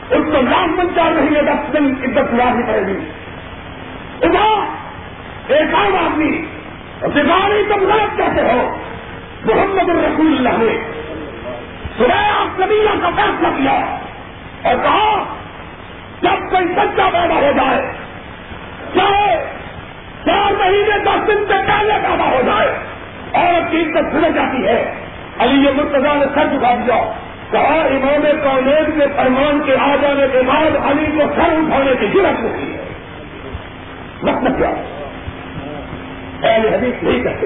اس کو لاکھ من چار مہینے دس دن عزت نہیں پڑے گی۔ ادھر ایک عام آدمی دکھانے تم غلط کہتے ہو۔ محمد الرسول اللہ نے سریا قبیلہ کا فیصلہ کیا۔ اور کہا، جب کوئی بچہ پیدا ہو جائے، چاہے چار مہینے دس دن سے پہلے پیدا ہو جائے اور چیز تک سمجھ جاتی ہے۔ علی مرتضا نے سر چکا دیا۔ کہا، امام کالج کے فرمان کے آ جانے کے بعد علی کو سر اٹھانے کی ضرورت ہوتی ہے۔ مطلب کیا؟ اہل حدیث نہیں کہتے۔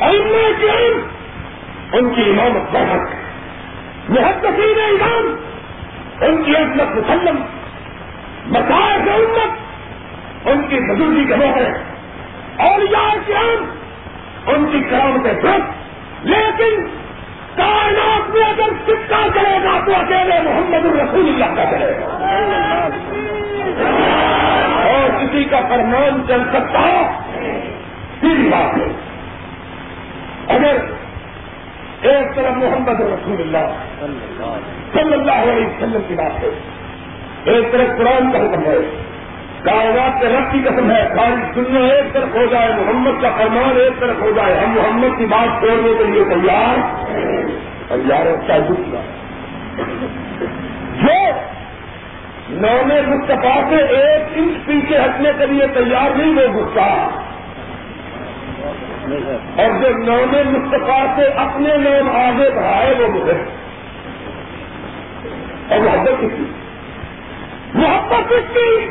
علم کے ان کی امامت بہت محدثین امام ان کی عزمت مسلم۔ مسائل امت، ان کی بزرگی کے ہے اور یا ان کی کرامت درست لیکن کائنات میں اگر سکہ چلے گا تو اکیلے محمد الرسول اللہ کا چلے گا۔ اور کسی کا فرمان چل سکتا سیدھی بات ہے۔ اگر ایک طرف محمد رسول اللہ صلی اللہ علیہ وسلم کی بات ہے، ایک طرف قرآن کا حکم ہے۔ کائنات کے رب کی قسم ہے، ساری دنیا ایک طرف ہو جائے، محمد کا فرمان ایک طرف ہو جائے۔ ہم محمد کی بات چھوڑنے کے لیے تیار تیار ہے دوسرا جو نام مستفا سے ایک انچ پیچھے ہٹنے کے لیے تیار نہیں، وہ گسا اور جو نام مستفا سے اپنے نام آگے بڑھائے، وہ مجھے۔ اور محبت کس کی؟ محبت کس کی؟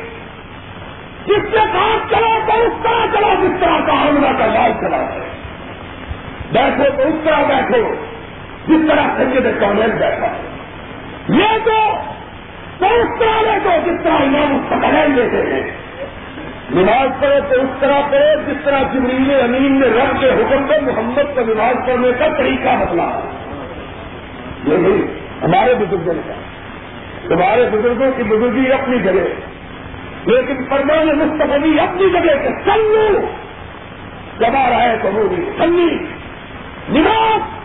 جس کے ساتھ چلا تو اس طرح چلا جس طرح کا حملہ کا لال چلا ہے بیٹھو تو اس طرح بیٹھو، جس طرح سنجے کانگریس بیٹھا۔ ہے یہ تو اس طرح لے تو جس طرح امام اس لیتے ہیں نماز پڑھے تو اس طرح پڑھے جس طرح جبریل امین نے رب کے حکم کو محمد کو نماز پڑھنے کا طریقہ بدلا۔ یہ نہیں، ہمارے بزرگوں کا ہمارے بزرگوں کی بزرگی اپنی جگہ۔ لیکن فرمان مستقبی اپنی جگہ سے سنو جب آ رہا ہے تو وہ بھی نماز!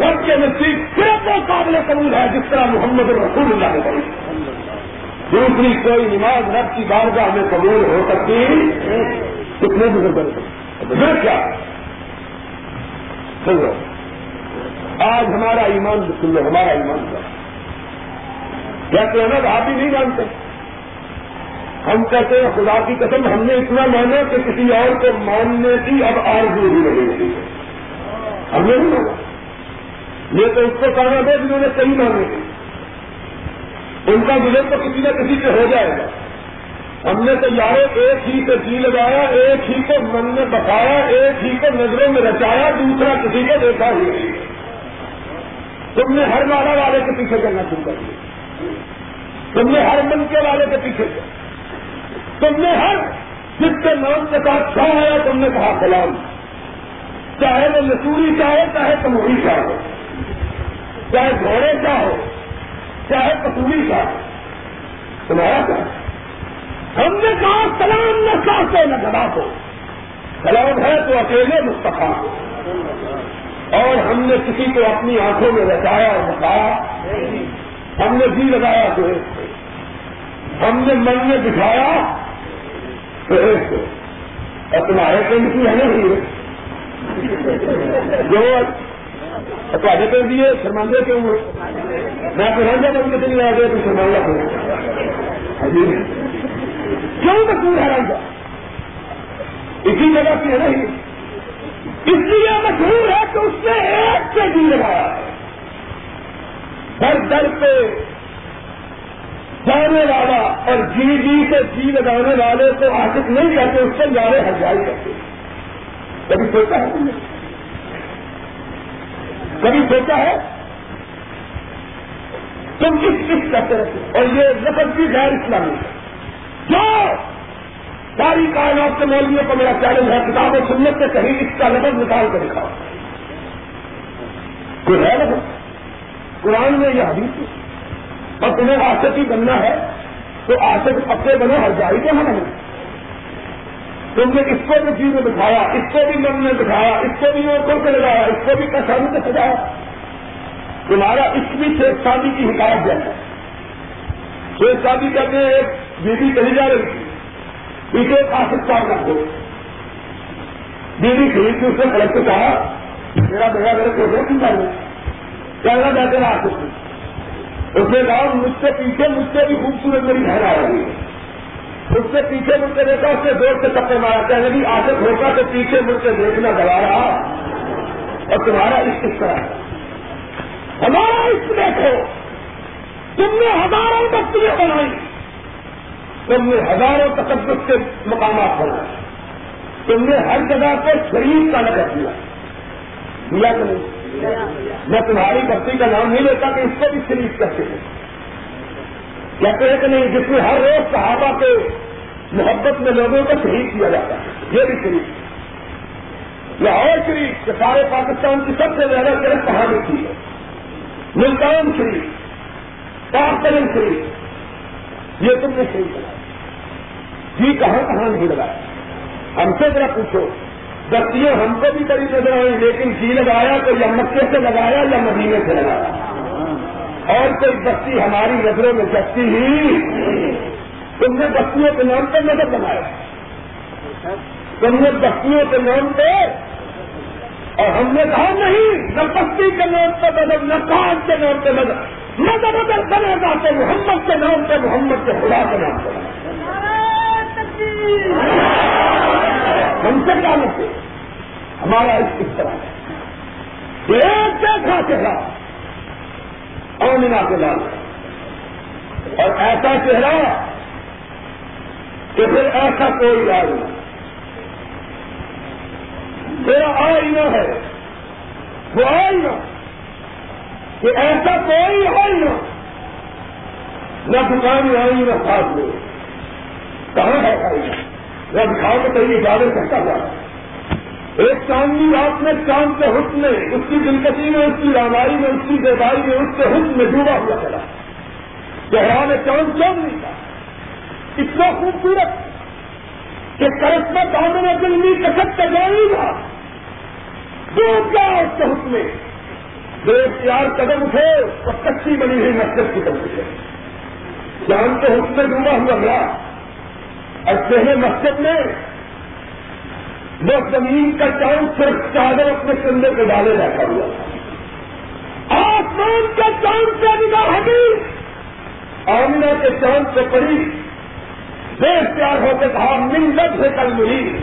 رب کے نزدیک صرف وہ قابل قبول ہے جس طرح محمد رسول اللہ نے پڑھی دوسری کوئی نماز رب کی بارگاہ میں قبول ہو سکتی کتنے بزرگ بزرگ کیا؟ سنو آج ہمارا ایمان سن لو ہمارا ایمان کیا کہتے ہیں نا آپ ہی نہیں جانتے۔ ہم کہتے ہیں خدا کی قسم، ہم نے اتنا مانا کہ کسی اور کو ماننے کی اب آرزو بھی نہیں رہی ہے۔ ہم نے نہیں مانا۔ یہ تو اس کو کہنا دے جنہوں نے صحیح مانگے تھے ان کا گزر تو کسی نہ کسی سے ہو جائے گا۔ ہم نے تو ایک ہی سے جی لگایا، ایک ہی کو من میں بتایا ایک ہی کو نظروں میں رچایا، دوسرا کسی کو دیکھا ہی تم نے ہر مالا والے کے پیچھے کرنا شروع کر دیا تم نے ہر من کے والے کے پیچھے۔ تم نے ہر جس کے نام کے ساتھ چھا آیا تم نے کہا سلام چاہے وہ لسوری چاہے چاہے تموری چاہو چاہے گھوڑے چاہو چاہے کسوری چاہو تمہارا کیا؟ ہم نے کہا سلام نہ چاہتے، نہ گدا کو سلام ہے تو اکیلے مستفا اور ہم نے کسی کو اپنی آنکھوں میں رچایا اور بتایا۔ ہم نے جی لگایا تو ہم نے من میں دکھایا اور تمہارے پنڈ کی ہے نہیں جو تے پہ دیے شرمندے کیوں ہوئے میں پہنچا بن کے چلی آ گیا تو شرمندہ کیوں کیوں مشہور ہے رنگا اسی جگہ کی ہے نہیں اس لیے مشہور ہے کہ اس نے ایک سے جی لگایا۔ ہر در پہ جانے والا اور جی جی سے جی لگانے والے کو آشک نہیں کہتے، اس سے زیادہ ہرجائی کرتے کبھی سوچا ہے تم نے؟ کبھی سوچا ہے؟ تم کس کس کرتے رہتے اور یہ نقد بھی غیر اسلامی ہے۔ جو ساری کائنات کے مولویوں کو میرا چیلنج ہے، کتاب و سنت سے کہیں اس کا لفظ نکال کر دکھاؤ۔ کوئی ہے؟ لفظ قرآن میں یہ حدیث ہے۔ اور تمہیں آسک ہی بننا ہے۔ تو آسک پکے بنے ہر جاری کے ہم تم نے اس کو بھی چیز میں دکھایا اس کو بھی من میں دکھایا اس کو بھی اوپر سے لگایا، اس کو بھی کسانی سے سجایا۔ تمہارا اس بھی شیخ شادی کی حکایت جیسا شیخ شادی کہتے ہیں، ایک بیوی کہی جا رہی تھی۔ پیچھے آسک چار رکھ دو بیوی خرید کے اس نے کلک سے کہا، میرا بیٹا میرے کو کیوں کہنا چاہتے آسک اس نے کہا، مجھ سے پیچھے مجھ سے بھی خوبصورت میری بہن آ رہی ہے. اس سے پیچھے مڑ کے دیکھا اس سے زور سے ٹپے مارا، کہنے بھی آگے ہوگا تو پیچھے مڑ کے دیکھنا دبا رہا۔ اور تمہارا اس کس طرح ہمارا اس دیکھو، تم نے ہزاروں بستیاں بنائی۔ تم نے ہزاروں تقدس کے مقامات بنائے۔ تم نے ہر جگہ پہ شریف کا نظر دیا دیا کہ نہیں۔ میں تمہاری بستی کا نام نہیں لیتا کہ اس کو بھی شریف کرتے ہیں۔ کہتے ہیں کہ نہیں، جس میں ہر روز صحابہ کے محبت میں لوگوں کو شہید کیا جاتا ہے، یہ بھی شریف لاہور شریف کہ سارے پاکستان کی سب سے زیادہ صرف کہانی کی ہے۔ ملتان شریف پاکستان شریف یہ تم نے صحیح کرایا جی کہاں کہاں نہیں لگایا ہم سے ذرا پوچھو۔ بستیاں ہم کو بھی کری نظر آئی لیکن جی لگایا تو یا مکے سے لگایا یا مدینے سے لگایا؟ اور کوئی بستی ہماری نظروں میں جگتی ہی تم نے بستیوں کے نام پہ نظر بنایا۔ تم نے بستیوں کے نام پہ اور ہم نے کہا نہیں، نہ بستی کے نام پہ نظر، نہ کان کے نام پہ نظر نظر ادھر بنے گا تو محمد کے نام پہ محمد کے خدا کے نام پہ ہم سے کیا لگتے ہمارا اس طرح ہے۔ ایک دیکھا چہرہ آمنا کے لال اور ایسا چہرہ کہ پھر ایسا کوئی آئی نہ۔ تیرا آئینہ ہے۔ وہ آئینہ کہ ایسا کوئی آئینہ نہ۔ دکان آئی نہ ساتھ لے کہاں ہے آئینہ؟ نہ دکھاؤ تو کہیں اجازت کرتا جا ایک چاندنی رات میں چاند کے حسن میں، اس کی دلکشی میں، اس کی رامائی میں، اس کی دیوائی میں، اس کے حسن میں ڈوبا ہوا چلا۔ چہرا میں چاند چاند نہیں تھا؟ اتنا خوبصورت کہ کرسمہ دامن دلمی کسک کا جانی تھا۔ ڈوب گیا اس کے حسن میں؟ بے اختیار قدم اٹھے اور کچی بنی ہوئی مسجد کی طرف سے۔ چاند کے حسن میں ڈوبا ہوا گیا اور پہلے مسجد میں وہ زمین کا چاند صرف چادر اپنے کندھے پہ ڈالے رہتا ہوا آسمان کا چاند سے نگاہ ہٹی آمنا کے چاند سے پڑی بے پیار ہو کے کہا منت سے کل ملی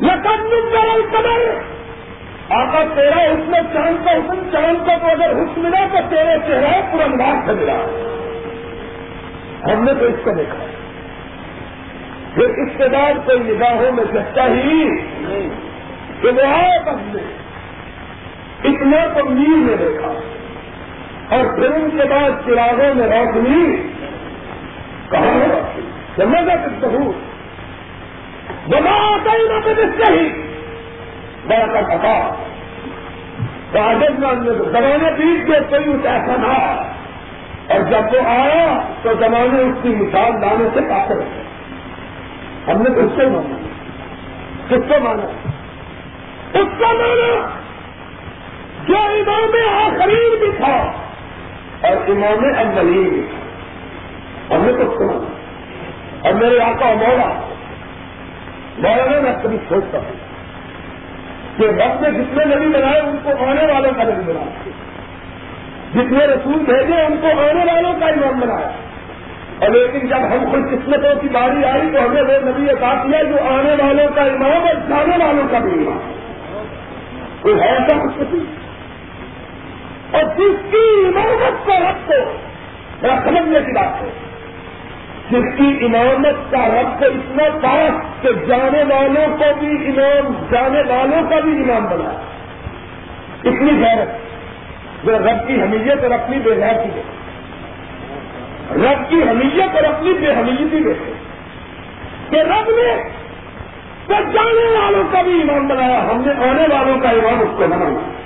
لکن من قبر آقا، تیرا حسن چاند کا حسن چاند کا تو اگر حسن ملا تو تیرے چہرہ پورا سے ملا۔ ہم نے تو اس کو دیکھا۔ پھر اس کے نگاہوں میں سچتا ہی کہ وہ آئے بدلے اتنا تو نیل میں دیکھا اور پھر ان کے بعد چراغوں میں روشنی کہاں سمجھ بہت بنا آتا ہی نہ سے ہی بڑا کا پتا راجستھان میں زمانے بیچ کے کوئی اس ایسا نہ اور جب وہ آیا تو زمانے اس کی مثال لانے سے کافی رکھے ہم نے کس کو مانا کس کو مانا اس کو مانا جو امام آخرین بھی تھا اور امام اولین بھی تھا۔ ہم نے کچھ سنا اور میرے آقا مولا، مولانا میں کبھی سوچتا ہوں۔ کہ رب نے جتنے نبی بنائے، ان کو آنے والوں کا نبی بنایا۔ جتنے رسول بھیجے، ان کو آنے والوں کا امام بنایا۔ اور لیکن جب ہم خوش قسمتوں کی باری آئی تو ہمیں وہ نبی عطا کیا جو آنے والوں کا امام اور جانے والوں کا بھی امام. کوئی ہے ایسا خوش قسم اور جس کی امامت کا رب کو، بڑا سمجھنے کی بات ہے، جس کی امامت کا رب کو اتنا پاس کہ جانے والوں کو بھی امام، جانے والوں کا بھی امام بنا اتنی غیرت، جو رب کی حمیت اور اپنی بے غیرتی ہے. رب کی حمیت اور اپنی بے حمیتی دیکھے کہ رب نے جانے والوں کا بھی امام بنایا، ہم نے آنے والوں کا امام اس کو بنایا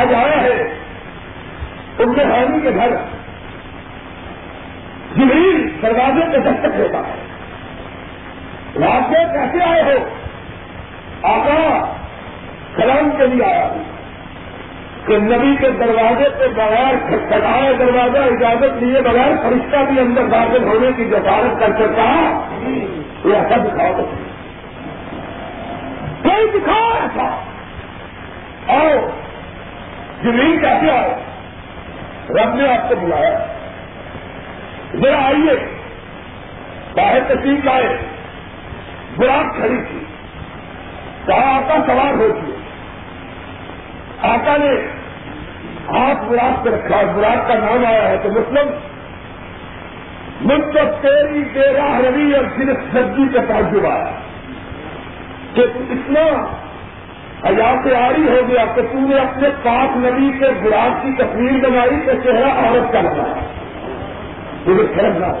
آج آیا ہے ان کے حامی کے گھر۔ جبریل دروازے پہ دستک ہوتا ہے رات میں کیسے آئے ہو؟ آقا سلام کے لیے آیا ہوں۔ کہ نبی کے دروازے پہ بغیر کھٹکھٹائے دروازہ اجازت لیے بغیر فرشتہ بھی اندر داخل ہونے کی جفارت کر سکتا یہ ایسا دکھاؤ کوئی دکھاؤ ایسا آؤ، زمین کیسے آئے؟ رب نے آپ کو بلایا۔ ذرا آئیے۔ باہر تشریف لائے۔ براق کھڑی تھی۔ کہا، آقا سوار ہو چکے آقا نے ہاتھ براق پہ رکھا براق کا نام آیا ہے تو مسلم مجھ کو تیری تیرا روی اور صرف سبزی کا تعجب آیا۔ کہ اتنا حیات آری ہو گیا کہ تم نے اپنے پاک نبی کے براق کی تصویر بنائی تو چہرہ عورت کا لگایا تجھے سمجھنا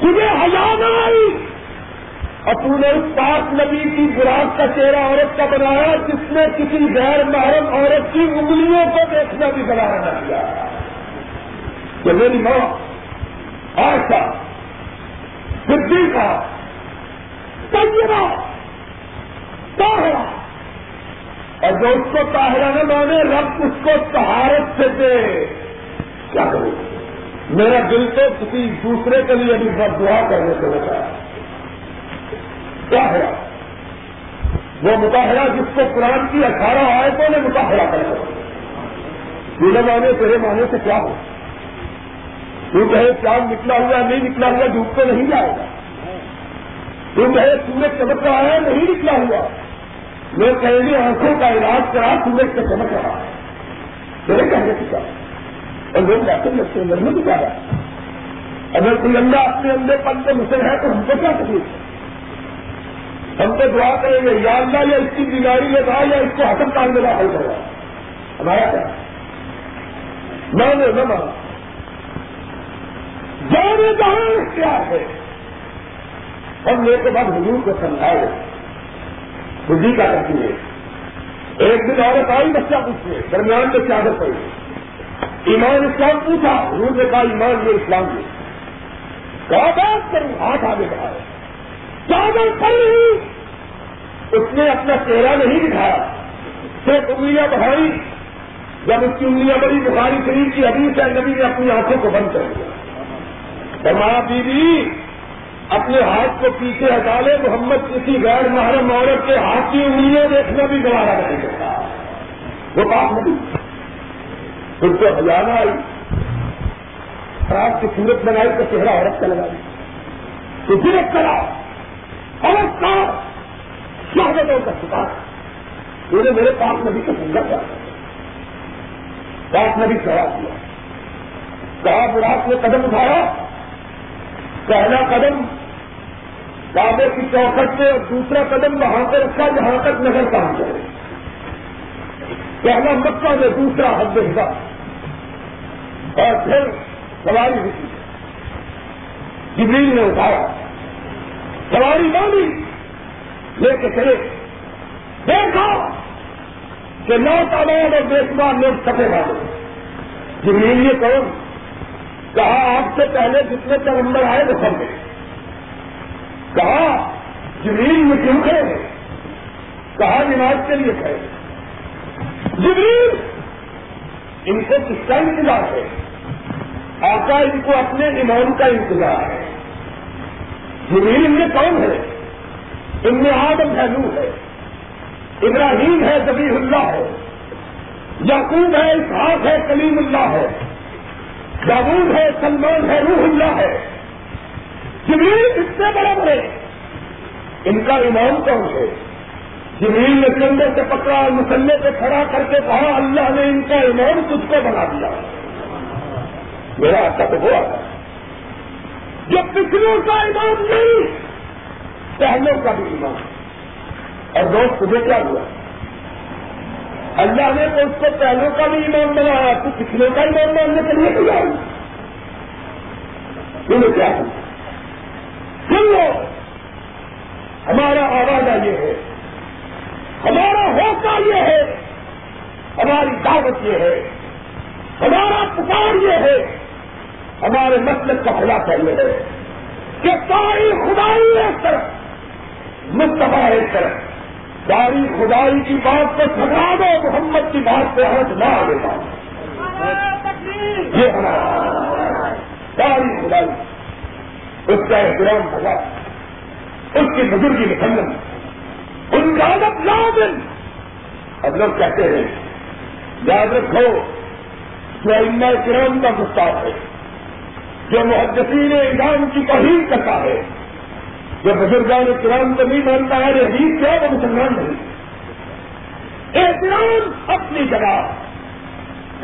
تجھے نہ آئی۔ اور تم نے اس پاک نبی کی براق کا چہرہ عورت کا بنایا، جس نے کسی غیر محرم عورت کی انگلیوں کو دیکھنا بھی بنایا نہ کیا۔ کہ میری ماں آشا بدھی کا تجربہ اور جو اس کو طاہرہ نہ مانے، رب اس کو تہارت سے دے۔ کیا کروں؟ میرا دل تو کسی دوسرے کے لیے بھی دعا کرنے سے ہوتا ہے کیا وہ مظاہرہ جس کو قرآن کی اٹھارہ آیتوں نے مظاہرہ کر میرے مانے تیرے مانے سے کیا ہو؟ تو کہے چاند نکلا ہوا نہیں نکلا ہوا ڈوب تو نہیں جائے گا۔ تو کہے سورج چمک رہا ہے نہیں نکلا ہوا۔ میں کہیں گے آنکھوں کا علاج کرا، سورج سے چمک رہا ہے۔ میرے کہنے سے کیا؟ اور لوگ جاتے ہیں اچھے اندر میں بھی جا رہا ہے اگر کوئی اللہ اپنے اندر پن کے مسل ہے تو ہم کو کیا تکلیف ہے؟ ہم تو دعا کریں گے، یا اللہ، یا اس کی بیماری لگا یا اس کو حسم کام میں حل کروا ہمارا کیا؟ نہ نہ مانا جانے جہاں اختیار ہے؟ ہم یہ کے بعد حضور کو سمجھائے۔ بدھی کا کرتی ہے۔ ایک دن عورت آئی بچہ پوچھنے درمیان میں کیا پڑی ایمان اسلام پوچھا، حضور نے کہا، ایمان یہ اسلام یہ کہا بات کروں؟ ہاتھ آگے بڑھایا چادر پڑ رہی اس نے اپنا چہرہ نہیں دکھایا۔ صرف انگلیاں بڑھائی جب اس کی انگلیاں بڑی بخاری شریف کی حدیث ہے، نبی نے اپنی آنکھوں کو بند کر دیا۔ فرمایا، بیوی، اپنے ہاتھ کو پیچھے ہٹا لے۔ محمد کسی غیر محرم عورت کے ہاتھ کی انگلیاں دیکھنا بھی گوارا نہیں کرتا وہ بات نہیں ان کو ہزانہ آئی۔ خراب کی سورت بنائی تو چہرہ عورت کا لگا تو درخت کرا عورت کا شہادتوں کا شکار انہوں نے میرے پاس نبی کو سنگا کیا پاس نبی کھڑا کیا۔ کہا براق نے قدم اٹھایا۔ پہلا قدم کعبے کی چوکٹ سے اور دوسرا قدم وہاں پہ رکھا جہاں تک نظر کام کرے پہلا مکہ میں دوسرا حد ہوا۔ اور پھر سواری ہوئی۔ جبریل نے اٹھایا۔ سواری ڈالی لے کے چلے۔ دیکھا کہ نو تعداد اور بے لوگ سفے والے جبریل یہ کہو، کہا، آپ سے پہلے جتنے پیغمبر آئے وہ سب گئے۔ کہا، جبریل میں کیوں کھڑے کہا، نماز کے لیے کھڑے جبریل ان کو کس کا انتظار ہے؟ آقا ان کو اپنے ایمان کا انتظار ہے۔ جبریل ان میں کون ہے؟ ان میں آدم ہے نو ہے، ابراہیم ہے زبی اللہ ہے، یعقوب ہے، اسحاق ہے، کلیم اللہ ہے داود ہے، سلمان ہے، روح اللہ ہے۔ جمیل اتنے بڑے بڑے۔ ان کا امام کون ہے؟ جمیل نے کندھے سے پکڑا اور مسلے پہ کھڑا کر کے کہا، اللہ نے ان کا امام تجھ کو بنا دیا۔ میرا تو ہوا۔ تھا جو پچھلوں کا امام نہیں، پہلوں کا بھی امام۔ اور دوست تجھے کیا ہوا؟ اللہ نے تو اس کو پہلوں کا بھی ایمان بنایا، تو پچھلے کا ایمان ماننے کے لیے تیار تمہیں کیا سن لو، ہمارا آوازہ یہ ہے، ہمارا حوصلہ یہ ہے، ہماری دعوت یہ ہے، ہمارا پکار یہ ہے۔ ہمارے مسلک کا خلاصہ یہ ہے کہ ساری خدائی ایک طرف مستفا ایک طرف۔ ساری خدائی کی بات کو سکھا دو، محمد کی بات پہ ہاتھ نہ آگے یہ ہمارا ساری خدائی۔ اس کا احترام ہوگا۔ اس کی بزرگی مکمل ان کا ادب لازم۔ اب لوگ کہتے ہیں، یاد رکھو، جو کرام کا گستاخ ہے۔ جو محدثین انعام کی توہین کرتا ہے، جو بزرگان کرام کو نہیں مانتا ہے حدیث کیا وہ مسلمان نہیں۔ احترام اپنی جگہ،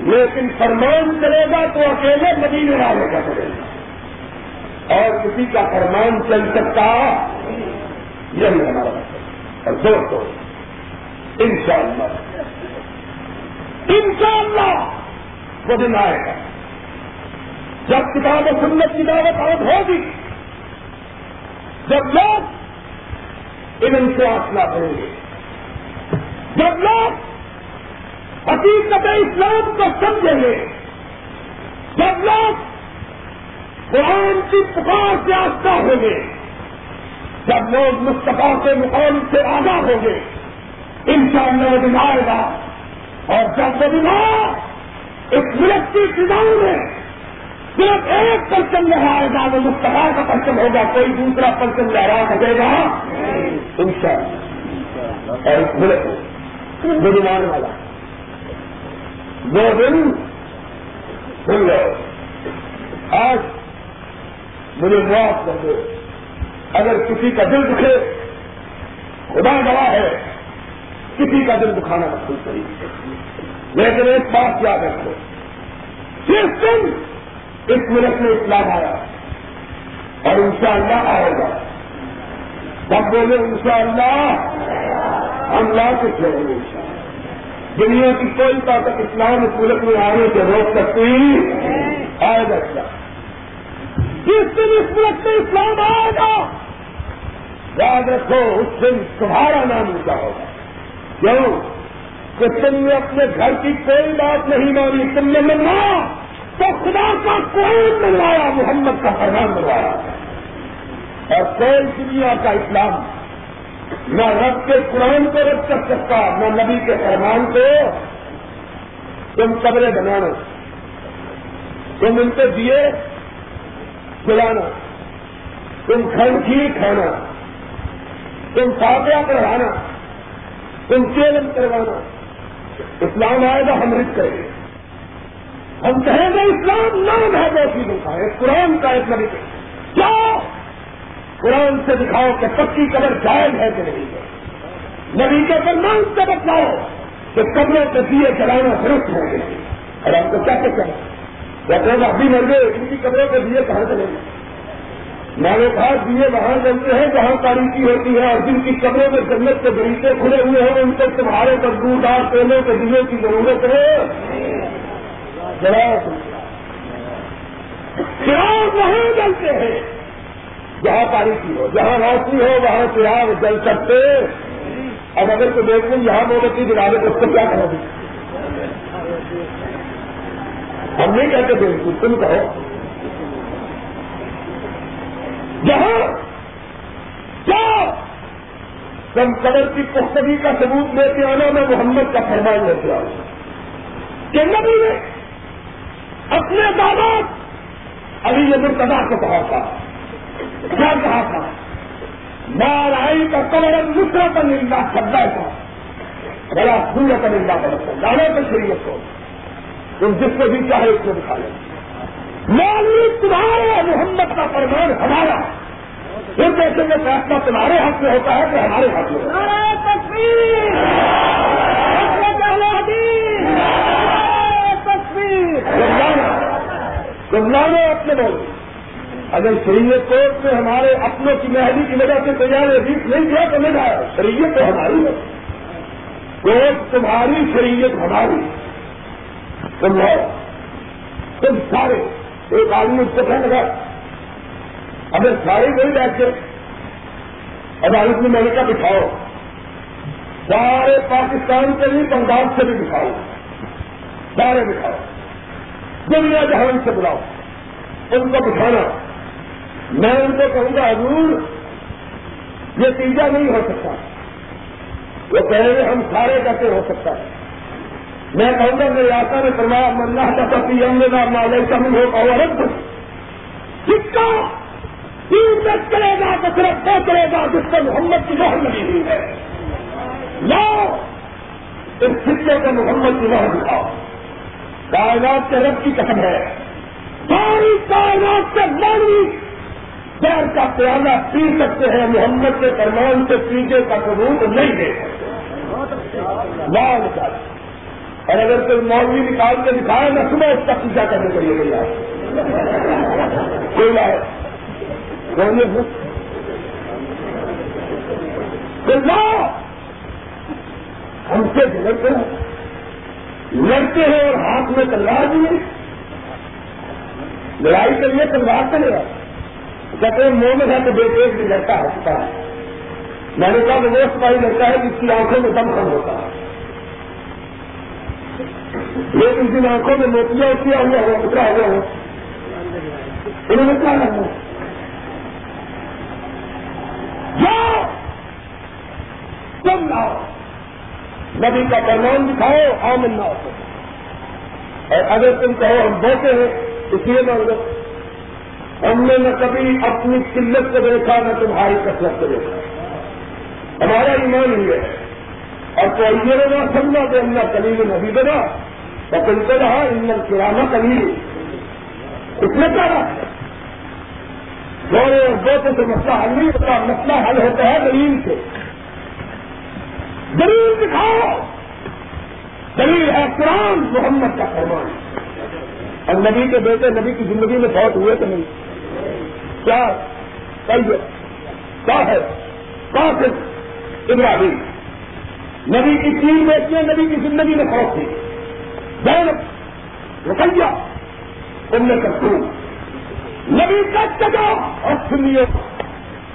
لیکن فرمان چلے گا تو اکیلے مدینے والے کا چلے گا اور کسی کا فرمان چل سکتا، یہی ہمارا اور دوستوں ان شاء اللہ ان شاء اللہ وہ دن آئے گا۔ جب کتاب و سنت کی دعوت آؤٹ ہوگی، جب لوگ علم سے حاصلہ کریں گے، جب لوگ حقیقت اسلام کو سمجھیں گے، جب لوگ قرآن کی پکار سے آستہ ہوں گے، جب لوگ مستفا کے مقام سے آگاہ ہوں گے ان شاء اللہ دن آئے گا اور جب وہ دن اس ملک کی فضاؤں میں صرف ایک پرچم لہرائے گا وہ مستفا کا پرچم ہوگا، کوئی دوسرا پرچم لہرا سکے گا۔ ان شاء اللہ اور والا۔ وہ دن سن لو آج مجھے معاف کر دو۔ اگر کسی کا دل دکھے، خدا گواہ ہے، کسی کا دل دکھانا مخصوص نہیں۔ لیکن ایک بات یاد رکھو۔ جس دن اس ملک میں اسلام آیا اور ان شاء اللہ آئے گا۔ سب بولے ان شاء اللہ ہم لا کے چھوڑیں گے دنیا کی کوئی طاقت اسلام اس ملک میں آنے سے روک سکتی آئے گا اسلام۔ جس دن اس ملک میں اسلام آئے گا، یاد رکھو، اس دن تمہارا نام اونچا ہوگا۔ کیوں؟ کہ تم نے اپنے گھر کی کوئی بات نہیں مانی، تم نے منا تو خدا کا قرآن بنوایا محمد کا فرمان بنوایا اور کوئی دنیا کا اسلام، نہ رب کے قرآن کو رد کر سکتا، نہ نبی کے فرمان کو۔ تم قبریں بنانا، تم ان پہ دیے چلانا تم کھن کھیر کھانا، تم فاتحہ کروانا تم چیلن کروانا۔ اسلام آئے گا، ہم رد کریں گے۔ ہم کہیں گے اسلام نام ہے دو چیزوں کا ایک قرآن کا ایک نبی کیا قرآن سے دکھاؤ کہ پکی قبر جائز ہے کہ نہیں ہے۔ نبی کے فرمان سے بتاؤ کہ قبروں کے دیے چلانا درست ہوں گے۔ اور ہم کو کیا کہتے ہیں کہتے ہیں ابھی مر گئے ان کی قبروں کے دیے کہاں چلیں گے میں نے کہا دیے وہاں جلتے ہیں جہاں تاریخی ہوتی ہے اور جن کی قبروں میں جنت کے بریچے کھلے ہوئے ہیں ان کو تمہارے بدبودار تیلوں کے دیے کی ضرورت ہے۔ چراغ وہاں جلتے ہیں۔ جہاں تاریخی ہو، جہاں روشنی ہو، وہاں چراغ جل سکتے اب اگر تو دیکھ لیں یہاں موبتی دلا تو اس کو کیا کرو گی ہم نہیں کہتے بالکل تم کہو۔ جہاں کیا؟ کم قدر کی پختگی کا ثبوت لے کے آنا، میں محمد کا فرمان لے کے آؤں۔ کہ نبی نے اپنے دادات ابھی یہ مرتبہ کو کہا تھا کیا کہا تھا؟ مار آئی کا کمر دوسرا کا نندا سدا تھا بڑا سورج کا نندا کرتا لانا تو شریعت کو۔ تم جس کو بھی چاہے اس کو دکھا لیں مولوی تمہارا محمد کا فرمان ہمارا۔ پھر دیکھیں گے فیصلہ تمہارے ہاتھ میں ہوتا ہے کہ ہمارے ہاتھ میں تصویر اپنے بول۔ اگر شریعت کوٹ میں ہمارے اپنوں کی مہدی کی وجہ سے تیار ریٹ نہیں دیا تو نہیں آیا شریعت تو ہماری ہے۔ کوٹ تمہاری شریعت ہماری تم تم سارے۔ ایک آدمی اس کو کہنے لگا۔ اگر سارے نہیں بیٹھتے۔ عدالت میں میں نے کہا بٹھاؤ۔ سارے پاکستان سے بھی بنگال سے بھی بٹھاؤ۔ سارے بٹھاؤ۔ دنیا جہان سے بلاؤ۔ ان کو بٹھانا۔ میں ان کو کہوں گا، حضور، یہ تیجا نہیں ہو سکتا۔ وہ پہلے ہم سارے کہتے ہو سکتا ہے۔ میں کہوں گا، میرے آقا نے فرمایا اللہ کا پتی ہم نے مالے کا من ہوگا اور سکا تک کرے گا تو صرف وہ کرے گا جس پر محمد کی مہر لگی ہوئی ہے۔ لا اس سکے کو محمد کی مہر دکھاؤ۔ کائنات کے رب کی قسم ہے۔ ساری کائنات سے مانوی پیر کا پیالہ پی سکتے ہیں، محمد کے فرمان سے پیجے کا ثبوت نہیں دے سکتے۔ اور اگر کوئی مولوی نکال کے دکھائے میں صبح اس کا پیچھا کرنے کے لیے گئی کوئی لائے ہم سے لڑتے ہیں۔ لڑتے ہیں اور ہاتھ میں تلوار دیے لڑائی کے لیے تلوار سے لڑا کہتے ہیں مومن ہے تو بے پیٹ بھی لڑتا ہنستا ہے۔ میں نے کہا وہ سپاہی لڑتا ہے جس کی آنکھوں میں دم کم ہوتا ہے۔ لیکن جن آنکھوں میں موتیاں اٹھیا ہوا ہو اترا ہوا ہو انہوں نے کیا کرنا تم لاؤ۔ نبی کا پیمان دکھاؤ آمن نہ ہو۔ اور اگر تم کہو ہم بہتے ہیں، اس لیے مان لو ہم نے نہ کبھی اپنی قلت کو دیکھا، نہ تمہاری کثرت کو دیکھا۔ ہمارا ایمان ہی ہے۔ اور تو یہ نہ سمجھا کہ ہم نہ کلیل نبی بنا بکن کو رہا، ان کرانا کلیل اس میں کیا رہا دونوں دوستوں سے مسئلہ حل نہیں ہوتا، مسئلہ حل ہوتا ہے دلیل سے۔ دلیل دکھاؤ۔ دلیل ہے قرآن محمد کا فرمان۔ اور نبی کے بیٹے نبی کی زندگی میں بہت ہوئے تو نہیں؟ کیا؟ کیا ہے کافر ابراہیم۔ نبی کی تین بیٹیاں نبی کی زندگی میں بہت تھی زینب رقیہ، ام نے کر نبی کا جگہ اور سنیے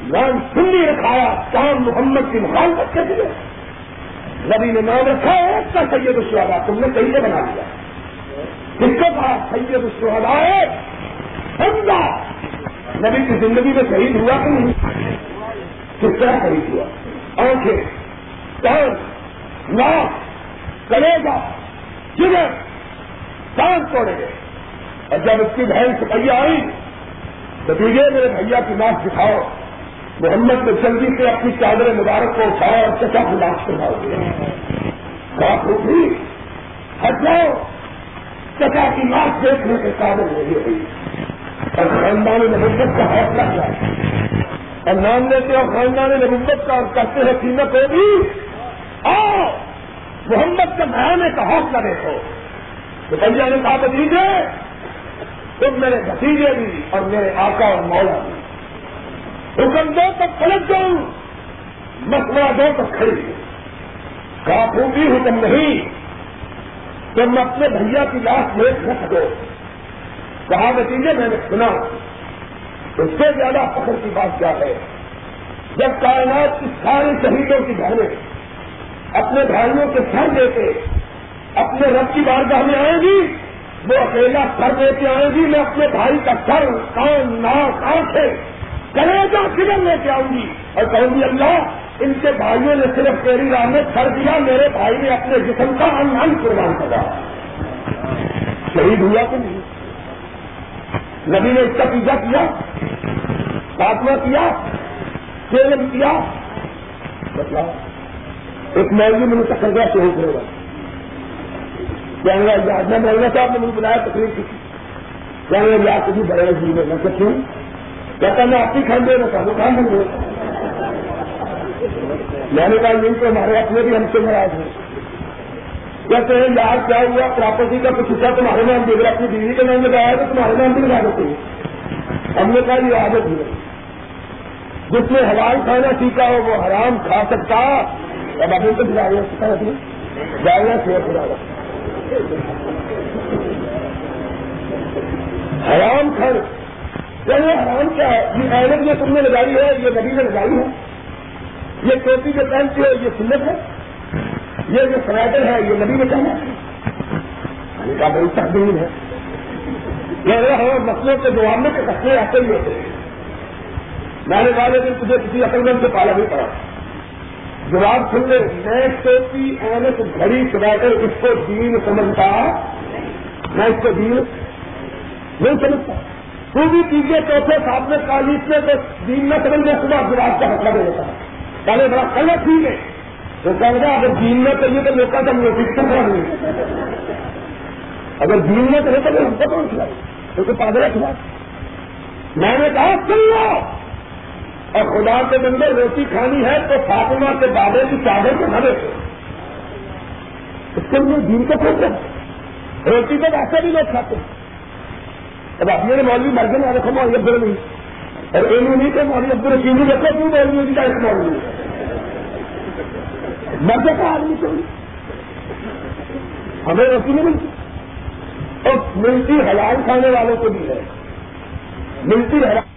نام سنی رکھایا چاند محمد کی مخالفت کے لیے۔ نبی نے نام رکھا ہے، اس کا سید الشہدا تم نے کہیں سے بنا دیا جس کے بعد سید الشہدا ہے سمجھا نبی کی زندگی میں شہید ہوا کہ نہیں؟ کس طرح شہید ہوا؟ آنکھیں چاند ناک کلیجا جگر چاند توڑے گئے۔ اور جب اس کی بہن سپہیا آئی، تو دیجیے میرے بھیا کی ناک دکھاؤ۔ محمد نے جلدی سے اپنی چادر مبارک کو اٹھایا اور چچا کی ناک دکھاؤ بات اٹھی ہٹ جاؤ۔ چچا کی ناک دیکھنے کے قابل نہیں ہوئی۔ اور خاندان نبت کا حوصلہ کیا؟ اور نام لیتے اور خاندان نبت کا اور کرتے ہیں قیمت ہوگی۔ آؤ۔ محمد کے بہانے کا حوصلہ دیکھو۔ تو بھیا نے کہا بتیجے تم میرے بھتیجے بھی اور میرے آقا اور مولا بھی۔ حکم دو تک پلٹ جاؤں۔ مسئلہ دو تک کھڑی۔ کافوں بھی حکم نہیں۔ تم اپنے بھیا کی لاش میں رکھ دو کہا نتیجے میں نے سنا۔ اس سے زیادہ فخر کی بات کیا ہے؟ جب کائنات کی ساری شہیدوں کی بہنیں اپنے بھائیوں کے سر دے کے اپنے رب کی بارگاہ میں آئیں گی، وہ اکیلا سر دے کے آئیں گی، میں اپنے بھائی کا سر، کان، ناک، آنکھیں کرے گا کدھر لے کے آؤں گی۔ اور کہوں گی، اللہ، ان کے بھائیوں نے صرف تیری راہ میں سر دیا، میرے بھائی نے اپنے جسم کا انہن قربان کرا شہید ہوا کہ نہیں؟ نبی نے اس کا پیزا کیا خاتمہ کیا سیون کیا۔ بتلا۔ ایک مولوی میں ٹکر گیا شہید ہوگا کہنے لگا میں مولنا صاحب نے مجھے بنایا تقریر کی۔ کہنے کبھی بڑے جی میں میں کیوں کہتا میں آپ کی کھان دے رہا تھا کھان دوں میں نے کہا، نہیں تو ہمارے اپنے بھی ہم سے ناراض ہیں. کہتے ہیں، یار کیا ہوا پراپرٹی کا کچھ حصہ تمہارے نام دے گا اپنی بیوی کے نام میں گایا تو تمہارے نام بھی لگا دیتے ہیں. ہم نے کہا، یہ عادت ہے. جس نے حلال کھانا سیکھا ہو، وہ حرام کھا سکتا۔ اب ابھی تو جایا سکتا ہے جایا شیئر کرا حرام کھڑ یعنی چلے حرام کیا ہے؟ یہ ایرک جو تم نے لگائی ہے، یہ نبی نے لگائی ہے۔ یہ ٹوپی جو پہنتی ہے، یہ سنت ہے۔ یہ جو سنیٹر ہے یہ نبی نے کہنا ہے۔ یعنی کا بڑی تقدیر ہے۔ یہ ہمیں مسئلوں کے جواب میں کسے ایسے ہی ہوتے ہیں۔ میں نے کہا لیکن تجھے کسی عقل مند سے پالا نہیں پڑا۔ جواب سن لے، میں ٹوپی اینک گھڑی سنیٹر اس کو دین سمجھتا میں اس کو دین نہیں سمجھتا۔ تو بھی تیسرے چوتھے ساتھ میں کالیس میں تو دین نہ سمجھ گیا صبح جواب کا حق دے دیتا پہلے بڑا غلط ٹھیک ہے۔ تو کہہ رہا اگر دین میں کریے تو لوگ کا نوٹس کرنا نہیں اگر دین میں کرے تو ہم کو کون کھلائے کیونکہ پادرا کھلا میں نے کہا، سن لو۔ اور خدا کے بندے روٹی کھانی ہے تو فاطمہ کے بابے کی چادر کو نہ دیتے اس کے لیے دین کو کھولتے روٹی تو ویسے بھی لوگ کھاتے ہیں۔ اب آپ میرے مولوی مر گئے رکھو مولوی عبد الرحیم اور انہوں نے کہ مولوی عبد الرحیم نہیں رکھو کیوں مولوی کا ایک مولوی مرد کا آدمی چاہیے ہمیں روٹی نہیں ملتی۔ اور ملتی حلال کھانے والوں کو بھی ہے۔ ملتی حلال۔